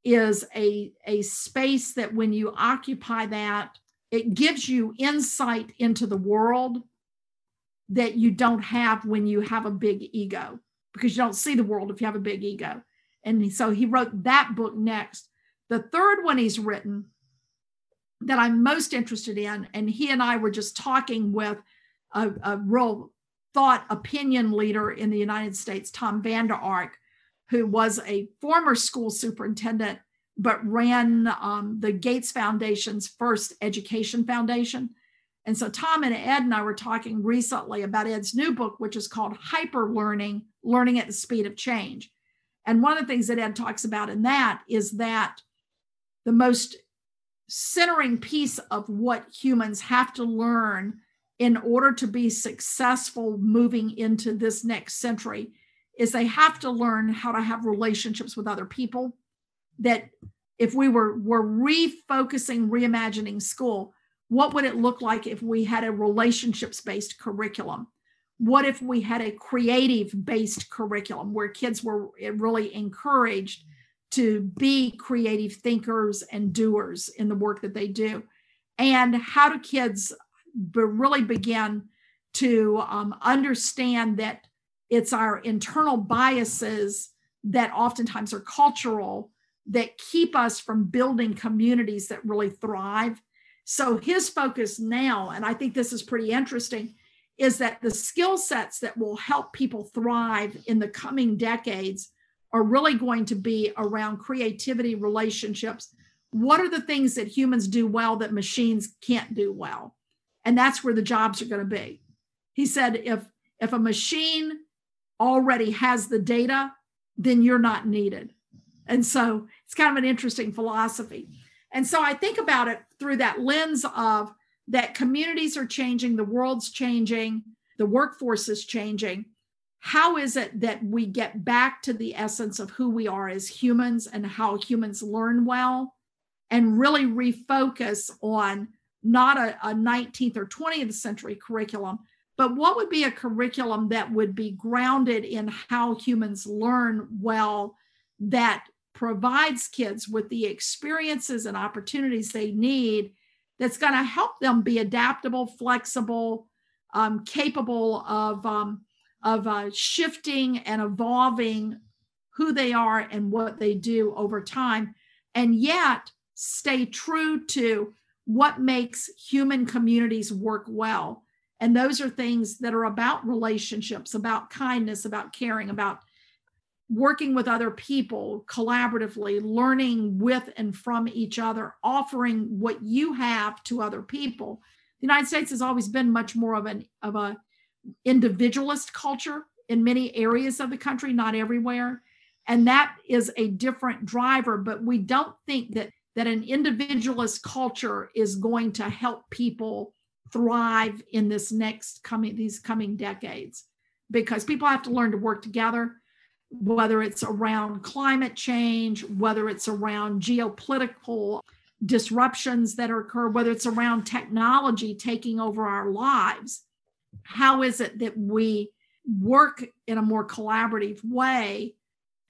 is a, a space that when you occupy that, it gives you insight into the world that you don't have when you have a big ego, because you don't see the world if you have a big ego. And so he wrote that book next. The third one he's written that I'm most interested in, and he and I were just talking with a, a real thought opinion leader in the United States, Tom Vander Ark, who was a former school superintendent but ran um, the Gates Foundation's first education foundation. And so Tom and Ed and I were talking recently about Ed's new book, which is called Hyper Learning Learning at the Speed of Change. And one of the things that Ed talks about in that is that the most centering piece of what humans have to learn in order to be successful moving into this next century is they have to learn how to have relationships with other people that if we were were refocusing reimagining school what would it look like if we had a relationships based curriculum? What if we had a creative based curriculum where kids were really encouraged to be creative thinkers and doers in the work that they do? And how do kids be, really begin to um, understand that it's our internal biases that oftentimes are cultural that keep us from building communities that really thrive so his focus now and i think this is pretty interesting is that the skill sets that will help people thrive in the coming decades are really going to be around creativity, relationships. What are the things that humans do well that machines can't do well? And that's where the jobs are going to be. He said if if a machine already has the data, then you're not needed. And so it's kind of an interesting philosophy. And so I think about it through that lens of that communities are changing, the world's changing, the workforce is changing. How is it that we get back to the essence of who we are as humans and how humans learn well and really refocus on not a, a 19th or 20th century curriculum, but what would be a curriculum that would be grounded in how humans learn well that provides kids with the experiences and opportunities they need that's going to help them be adaptable, flexible, um, capable of, um, of uh, shifting and evolving who they are and what they do over time, and yet stay true to what makes human communities work well. And those are things that are about relationships, about kindness, about caring, about working with other people collaboratively, learning with and from each other, offering what you have to other people. The United States has always been much more of an of a individualist culture in many areas of the country, not everywhere. And that is a different driver, but we don't think that that an individualist culture is going to help people thrive in this next coming these coming decades because people have to learn to work together whether it's around climate change, whether it's around geopolitical disruptions that occur, whether it's around technology taking over our lives. How is it that we work in a more collaborative way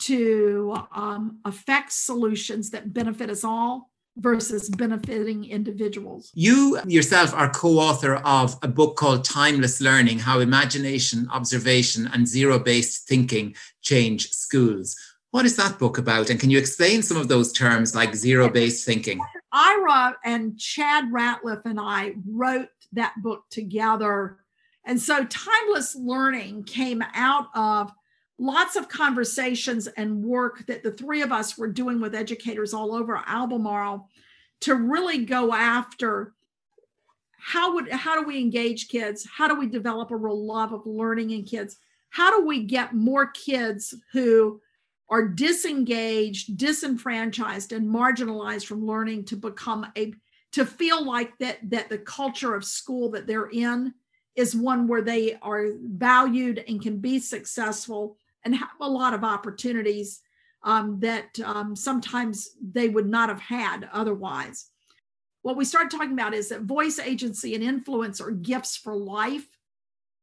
to um, affect solutions that benefit us all versus benefiting individuals. You yourself are co author of a book called Timeless Learning How Imagination, Observation, and Zero Based Thinking Change Schools. What is that book about? And can you explain some of those terms like zero based thinking? Ira and Chad Ratliff and I wrote that book together. And so Timeless Learning came out of lots of conversations and work that the three of us were doing with educators all over Albemarle to really go after how would how do we engage kids? How do we develop a real love of learning in kids? How do we get more kids who are disengaged disenfranchised and marginalized from learning to become a to feel like that that the culture of school that they're in is one where they are valued and can be successful and have a lot of opportunities um, that um, sometimes they would not have had otherwise. What we started talking about is that voice agency and influence are gifts for life.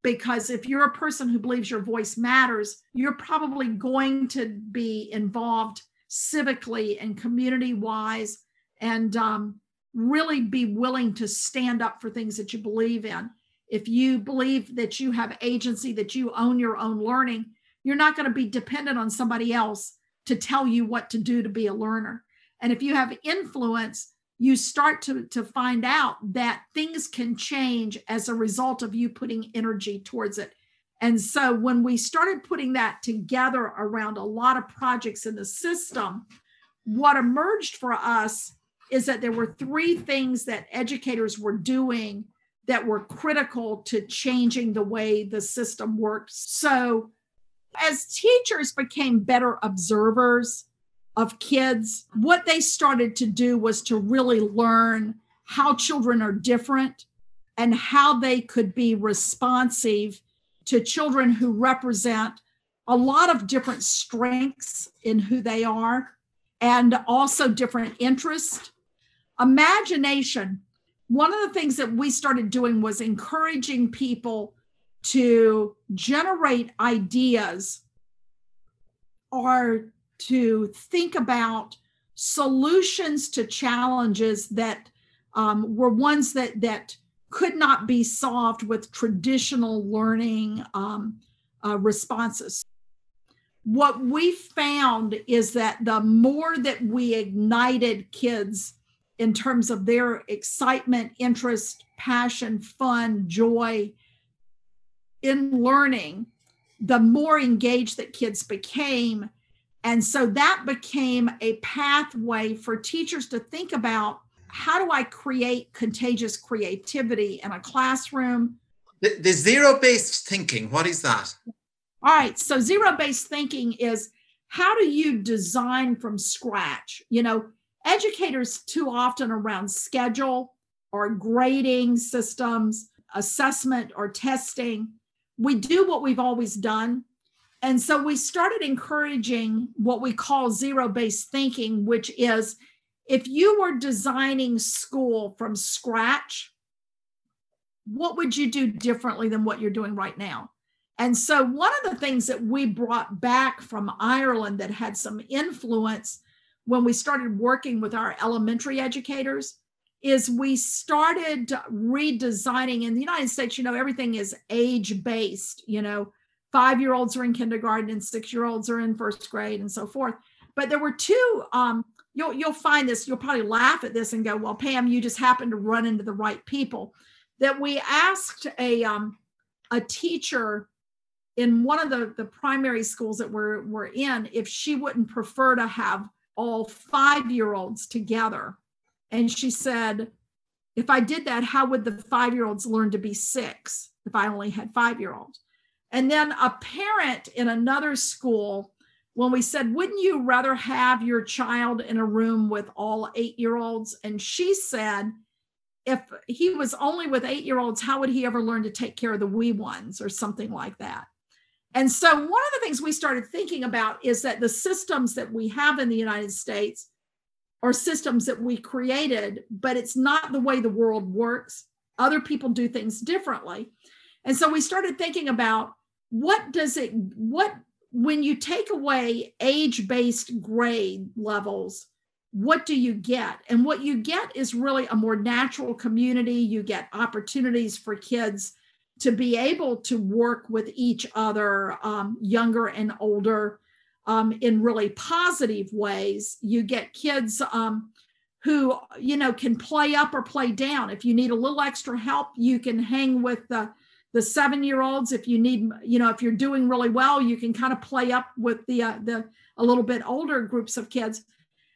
Because if you're a person who believes your voice matters, you're probably going to be involved civically and community wise and um, really be willing to stand up for things that you believe in. If you believe that you have agency, that you own your own learning, you're not going to be dependent on somebody else to tell you what to do to be a learner. And if you have influence, you start to, to find out that things can change as a result of you putting energy towards it. And so when we started putting that together around a lot of projects in the system, what emerged for us is that there were three things that educators were doing that were critical to changing the way the system worked. So As teachers became better observers of kids, what they started to do was to really learn how children are different and how they could be responsive to children who represent a lot of different strengths in who they are and also different interests. Imagination. One of the things that we started doing was encouraging people to generate ideas or to think about solutions to challenges that um, were ones that that could not be solved with traditional learning um, uh, responses. What we found is that the more that we ignited kids in terms of their excitement, interest, passion, fun, joy in learning, the more engaged that kids became. And so that became a pathway for teachers to think about how do I create contagious creativity in a classroom? The, the zero based thinking, what is that? All right. So zero based thinking is how do you design from scratch? You know, educators too often around schedule or grading systems, assessment or testing. We do what we've always done. And so we started encouraging what we call zero based thinking, which is if you were designing school from scratch, what would you do differently than what you're doing right now? And so, one of the things that we brought back from Ireland that had some influence when we started working with our elementary educators is we started redesigning in the United States, you know, everything is age based, you know, five year olds are in kindergarten and six year olds are in first grade and so forth. But there were two, um, you'll, you'll find this, you'll probably laugh at this and go, well, Pam, you just happened to run into the right people. That we asked a, um, a teacher in one of the, the primary schools that we're, we're in if she wouldn't prefer to have all five year olds together. And she said, if I did that, how would the five year olds learn to be six if I only had five year olds? And then a parent in another school, when we said, wouldn't you rather have your child in a room with all eight year olds? And she said, if he was only with eight year olds, how would he ever learn to take care of the wee ones or something like that? And so, one of the things we started thinking about is that the systems that we have in the United States are systems that we created, but it's not the way the world works. Other people do things differently. And so, we started thinking about what does it, what, when you take away age based grade levels, what do you get? And what you get is really a more natural community. You get opportunities for kids to be able to work with each other, um, younger and older, um, in really positive ways. You get kids um, who, you know, can play up or play down. If you need a little extra help, you can hang with the the seven year olds. If you need, you know, if you're doing really well, you can kind of play up with the uh, the a little bit older groups of kids.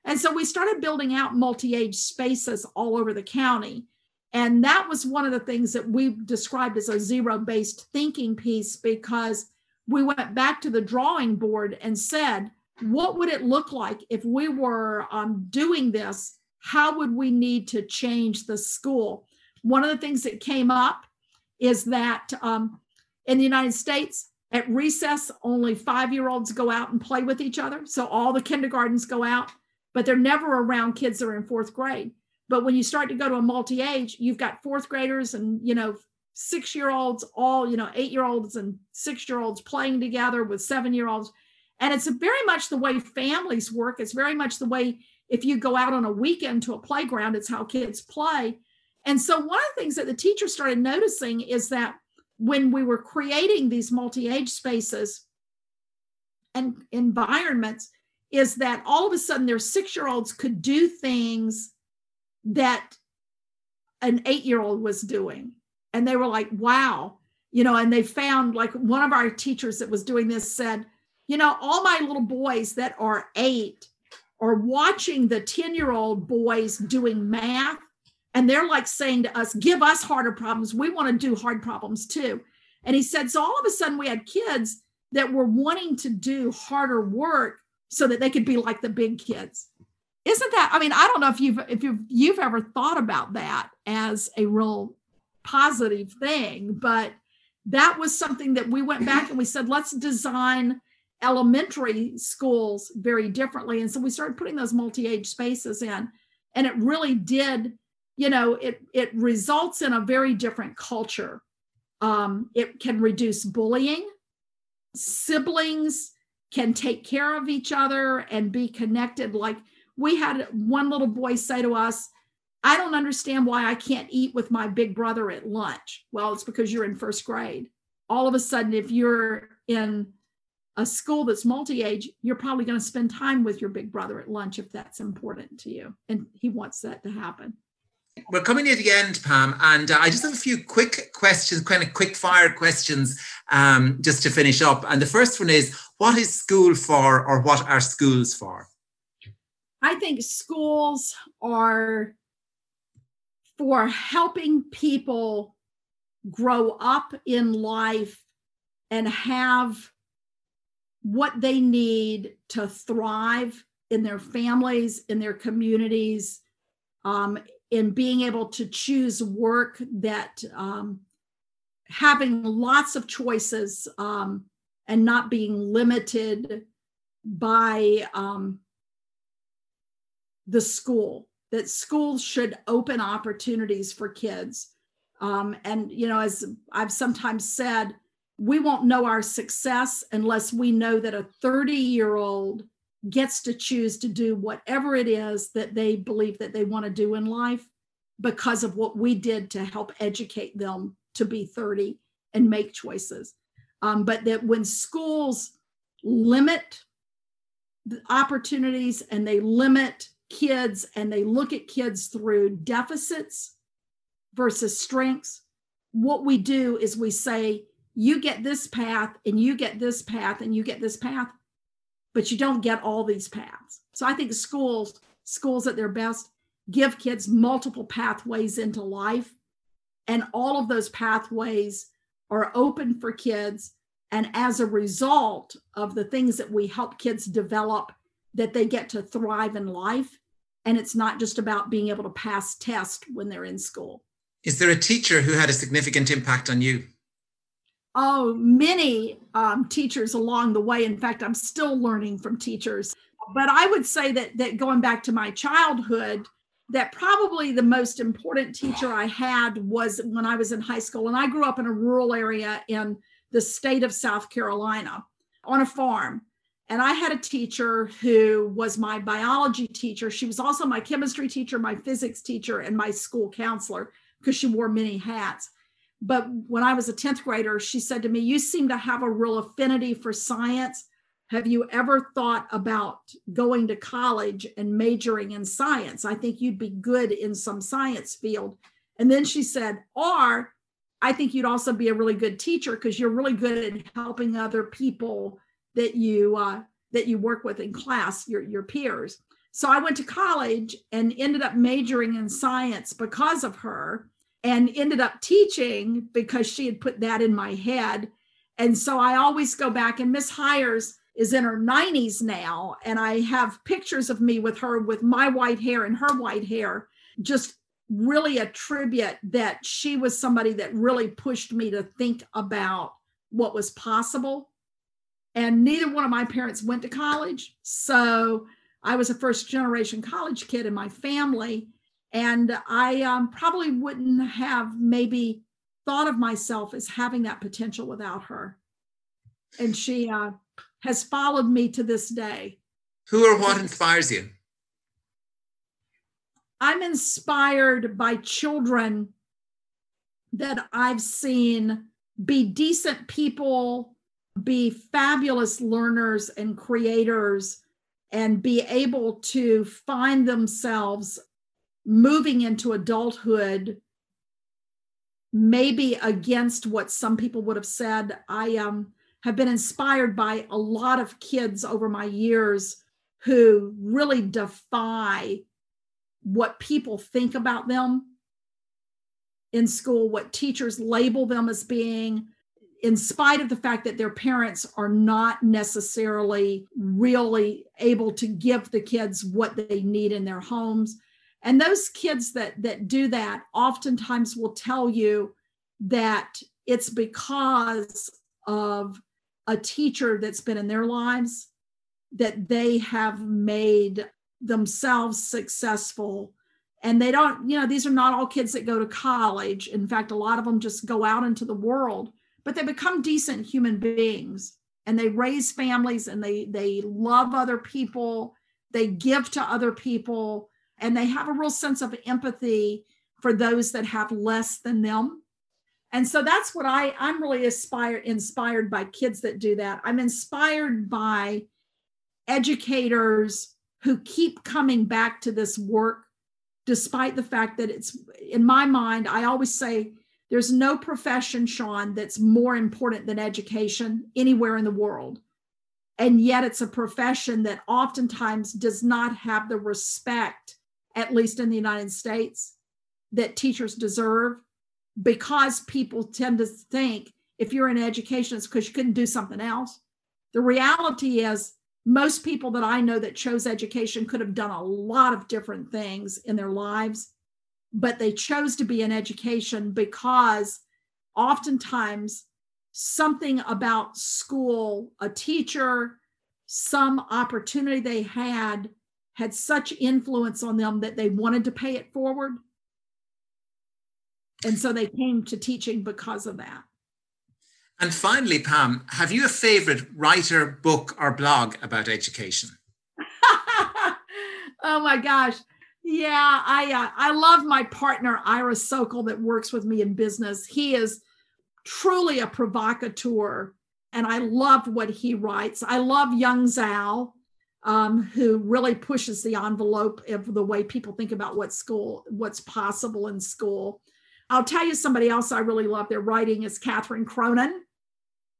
And so we started building out multi age spaces all over the county. And that was one of the things that we described as a zero based thinking piece because we went back to the drawing board and said, what would it look like if we were um, doing this? How would we need to change the school? One of the things that came up is that um, in the United States, at recess, only five year olds go out and play with each other. So all the kindergartens go out, but they're never around kids that are in fourth grade. But when you start to go to a multi-age, you've got fourth graders and you know six year olds, all you know eight year olds and six year olds playing together with seven year olds, and it's very much the way families work. It's very much the way if you go out on a weekend to a playground, it's how kids play. And so one of the things that the teachers started noticing is that when we were creating these multi-age spaces and environments, is that all of a sudden their six-year-olds could do things that an eight year old was doing. And they were like, wow, you know, and they found like one of our teachers that was doing this said, you know, all my little boys that are eight are watching the 10 year old boys doing math. And they're like saying to us, give us harder problems. We want to do hard problems too. And he said, so all of a sudden we had kids that were wanting to do harder work so that they could be like the big kids. Isn't that? I mean, I don't know if you've if you've you've ever thought about that as a real positive thing, but that was something that we went back and we said, let's design elementary schools very differently. And so we started putting those multi-age spaces in. And it really did, you know, it it results in a very different culture. Um, it can reduce bullying. Siblings can take care of each other and be connected. Like we had one little boy say to us, I don't understand why I can't eat with my big brother at lunch. Well, it's because you're in first grade. All of a sudden, if you're in a school that's multi-age, you're probably going to spend time with your big brother at lunch if that's important to you. And he wants that to happen. We're coming near the end, Pam, and uh, I just have a few quick questions, kind of quick fire questions, um, just to finish up. And the first one is, what is school for, or what are schools for? I think schools are for helping people grow up in life and have what they need to thrive in their families, in their communities, um, in being able to choose work that um, having lots of choices um, and not being limited by um, the school that schools should open opportunities for kids. Um, and, you know, as I've sometimes said, we won't know our success unless we know that a 30 year old gets to choose to do whatever it is that they believe that they want to do in life because of what we did to help educate them to be 30 and make choices. Um, but that when schools limit the opportunities and they limit kids and they look at kids through deficits versus strengths, what we do is we say, you get this path and you get this path and you get this path, but you don't get all these paths. So I think schools, schools at their best, give kids multiple pathways into life. And all of those pathways are open for kids. And as a result of the things that we help kids develop, that they get to thrive in life, and it's not just about being able to pass tests when they're in school. Is there a teacher who had a significant impact on you? Oh, many um, teachers along the way. In fact, I'm still learning from teachers. But I would say that that going back to my childhood, that probably the most important teacher I had was when I was in high school. And I grew up in a rural area in the state of South Carolina on a farm. And I had a teacher who was my biology teacher. She was also my chemistry teacher, my physics teacher, and my school counselor because she wore many hats. But when I was a 10th grader, she said to me, You seem to have a real affinity for science. Have you ever thought about going to college and majoring in science? I think you'd be good in some science field. And then she said, Or I think you'd also be a really good teacher because you're really good at helping other people that you uh, that you work with in class, your your peers. So I went to college and ended up majoring in science because of her, and ended up teaching because she had put that in my head. And so I always go back, and Miss Hires is in her 90s now, and I have pictures of me with her with my white hair and her white hair, just really a tribute that she was somebody that really pushed me to think about what was possible and neither one of my parents went to college. So I was a first generation college kid in my family. And I um, probably wouldn't have maybe thought of myself as having that potential without her. And she uh, has followed me to this day. Who or what inspires you? I'm inspired by children that I've seen be decent people be fabulous learners and creators and be able to find themselves moving into adulthood maybe against what some people would have said. I um, have been inspired by a lot of kids over my years who really defy what people think about them in school what teachers label them as being in spite of the fact that their parents are not necessarily really able to give the kids what they need in their homes. And those kids that that do that oftentimes will tell you that it's because of a teacher that's been in their lives that they have made themselves successful. And they don't you know these are not all kids that go to college. In fact a lot of them just go out into the world but they become decent human beings and they raise families and they they love other people they give to other people and they have a real sense of empathy for those that have less than them. And so that's what i i'm really inspired inspired by kids that do that. I'm inspired by educators who keep coming back to this work despite the fact that it's in my mind i always say there's no profession, Sean, that's more important than education anywhere in the world. And yet it's a profession that oftentimes does not have the respect, at least in the United States, that teachers deserve because people tend to think if you're in education, it's because you couldn't do something else. The reality is, most people that I know that chose education could have done a lot of different things in their lives but they chose to be in education because oftentimes something about school, a teacher, some opportunity they had had such influence on them that they wanted to pay it forward. And so they came to teaching because of that. And finally, Pam, have you a favorite writer, book, or blog about education? *laughs* oh my gosh. Yeah, I uh, I love my partner Ira Socol that works with me in business. He is truly a provocateur, and I love what he writes. I love Yong Zhao, um, who really pushes the envelope of the way people think about what school, what's possible in school. I'll tell you somebody else I really love their writing is Catherine Cronin.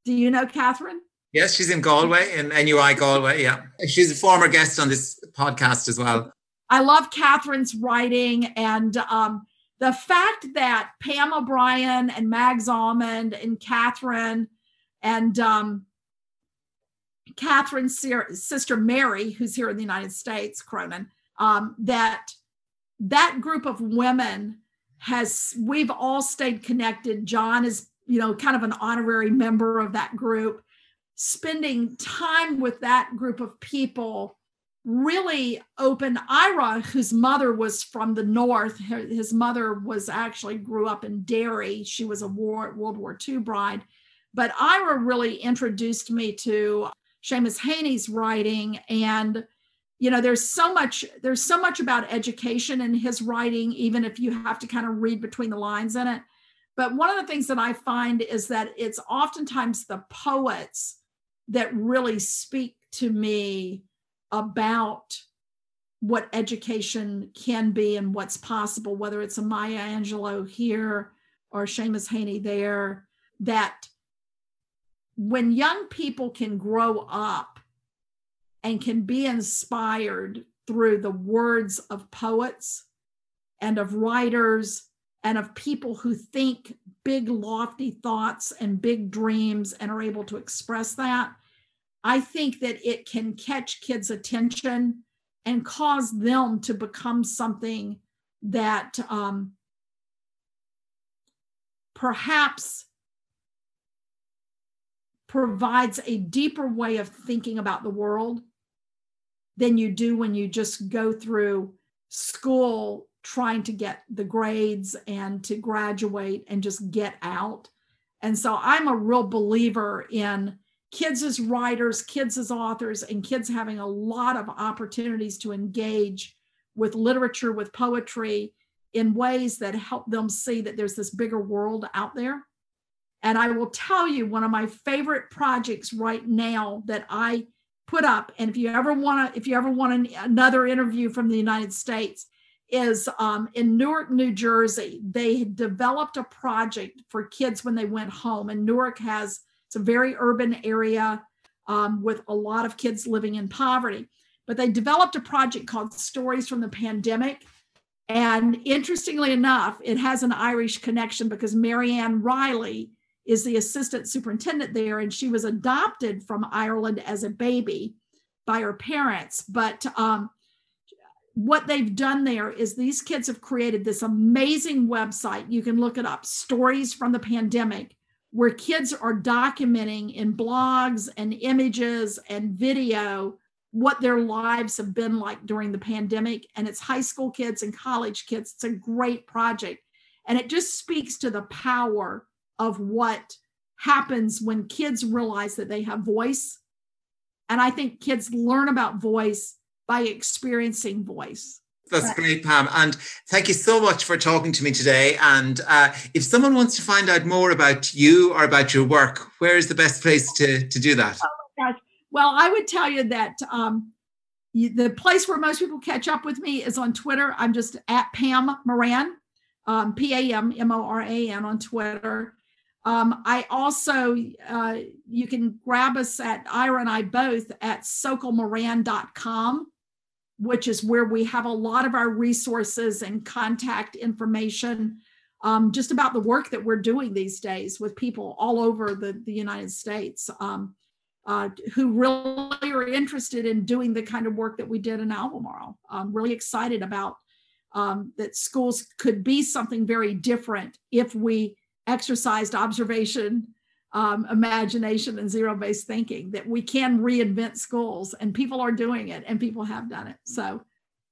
Do you know Catherine? Yes, she's in Galway, in NUI Galway. Yeah. She's a former guest on this podcast as well. I love Catherine's writing and um, the fact that Pam O'Brien and Mags Amond and Catherine and um, Catherine's sister Mary, who's here in the United States, Cronin, um, that that group of women has we've all stayed connected. John is, you know, kind of an honorary member of that group. Spending time with that group of people really opened Ira, whose mother was from the north. His mother was actually grew up in Derry. She was a war, World War II bride. But Ira really introduced me to Seamus Heaney's writing. And, you know, there's so much, there's so much about education in his writing, even if you have to kind of read between the lines in it. But one of the things that I find is that it's oftentimes the poets that really speak to me about what education can be and what's possible, whether it's a Maya Angelou here or Seamus Heaney there, that when young people can grow up and can be inspired through the words of poets and of writers and of people who think big, lofty thoughts and big dreams and are able to express that, I think that it can catch kids' attention and cause them to become something that um, perhaps provides a deeper way of thinking about the world than you do when you just go through school trying to get the grades and to graduate and just get out. And so I'm a real believer in kids as writers, kids as authors, and kids having a lot of opportunities to engage with literature, with poetry in ways that help them see that there's this bigger world out there. And I will tell you, one of my favorite projects right now that I put up, and if you ever want to, if you ever want an, another interview from the United States, is um, in Newark, New Jersey. They developed a project for kids when they went home, and Newark has it's a very urban area um, with a lot of kids living in poverty. But they developed a project called Stories from the Pandemic. And interestingly enough, it has an Irish connection because Marianne Riley is the assistant superintendent there, and she was adopted from Ireland as a baby by her parents. But um, what they've done there is these kids have created this amazing website. You can look it up Stories from the Pandemic, where kids are documenting in blogs and images and video what their lives have been like during the pandemic. And it's high school kids and college kids. It's a great project. And it just speaks to the power of what happens when kids realize that they have voice. And I think kids learn about voice by experiencing voice. That's great, Pam. And thank you so much for talking to me today. And uh, if someone wants to find out more about you or about your work, where is the best place to, to do that? Oh well, I would tell you that um, you, the place where most people catch up with me is on Twitter. I'm just at Pam Moran, um, P A M M O R A N on Twitter. Um, I also, uh, you can grab us at Ira and I both at socolmoran.com, which is where we have a lot of our resources and contact information um, just about the work that we're doing these days with people all over the, the United States um, uh, who really are interested in doing the kind of work that we did in Albemarle. I'm really excited about um, that schools could be something very different if we exercised observation, um, imagination, and zero based thinking, that we can reinvent schools and people are doing it and people have done it. So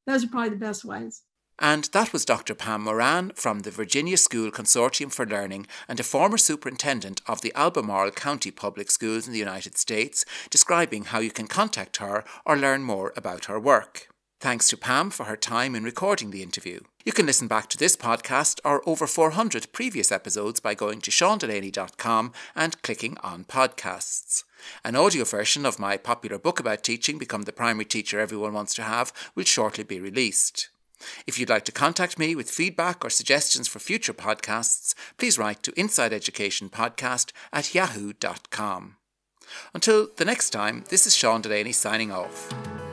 those are probably the best ways. And that was Dr. Pam Moran from the Virginia School Consortium for Learning and a former superintendent of the Albemarle County Public Schools in the United States, describing how you can contact her or learn more about her work. Thanks to Pam for her time in recording the interview. You can listen back to this podcast or over 400 previous episodes by going to seandelaney.com and clicking on podcasts. An audio version of my popular book about teaching, Become the Primary Teacher Everyone Wants to Have, will shortly be released. If you'd like to contact me with feedback or suggestions for future podcasts, please write to Inside Education Podcast at yahoo.com. Until the next time, this is Sean Delaney signing off.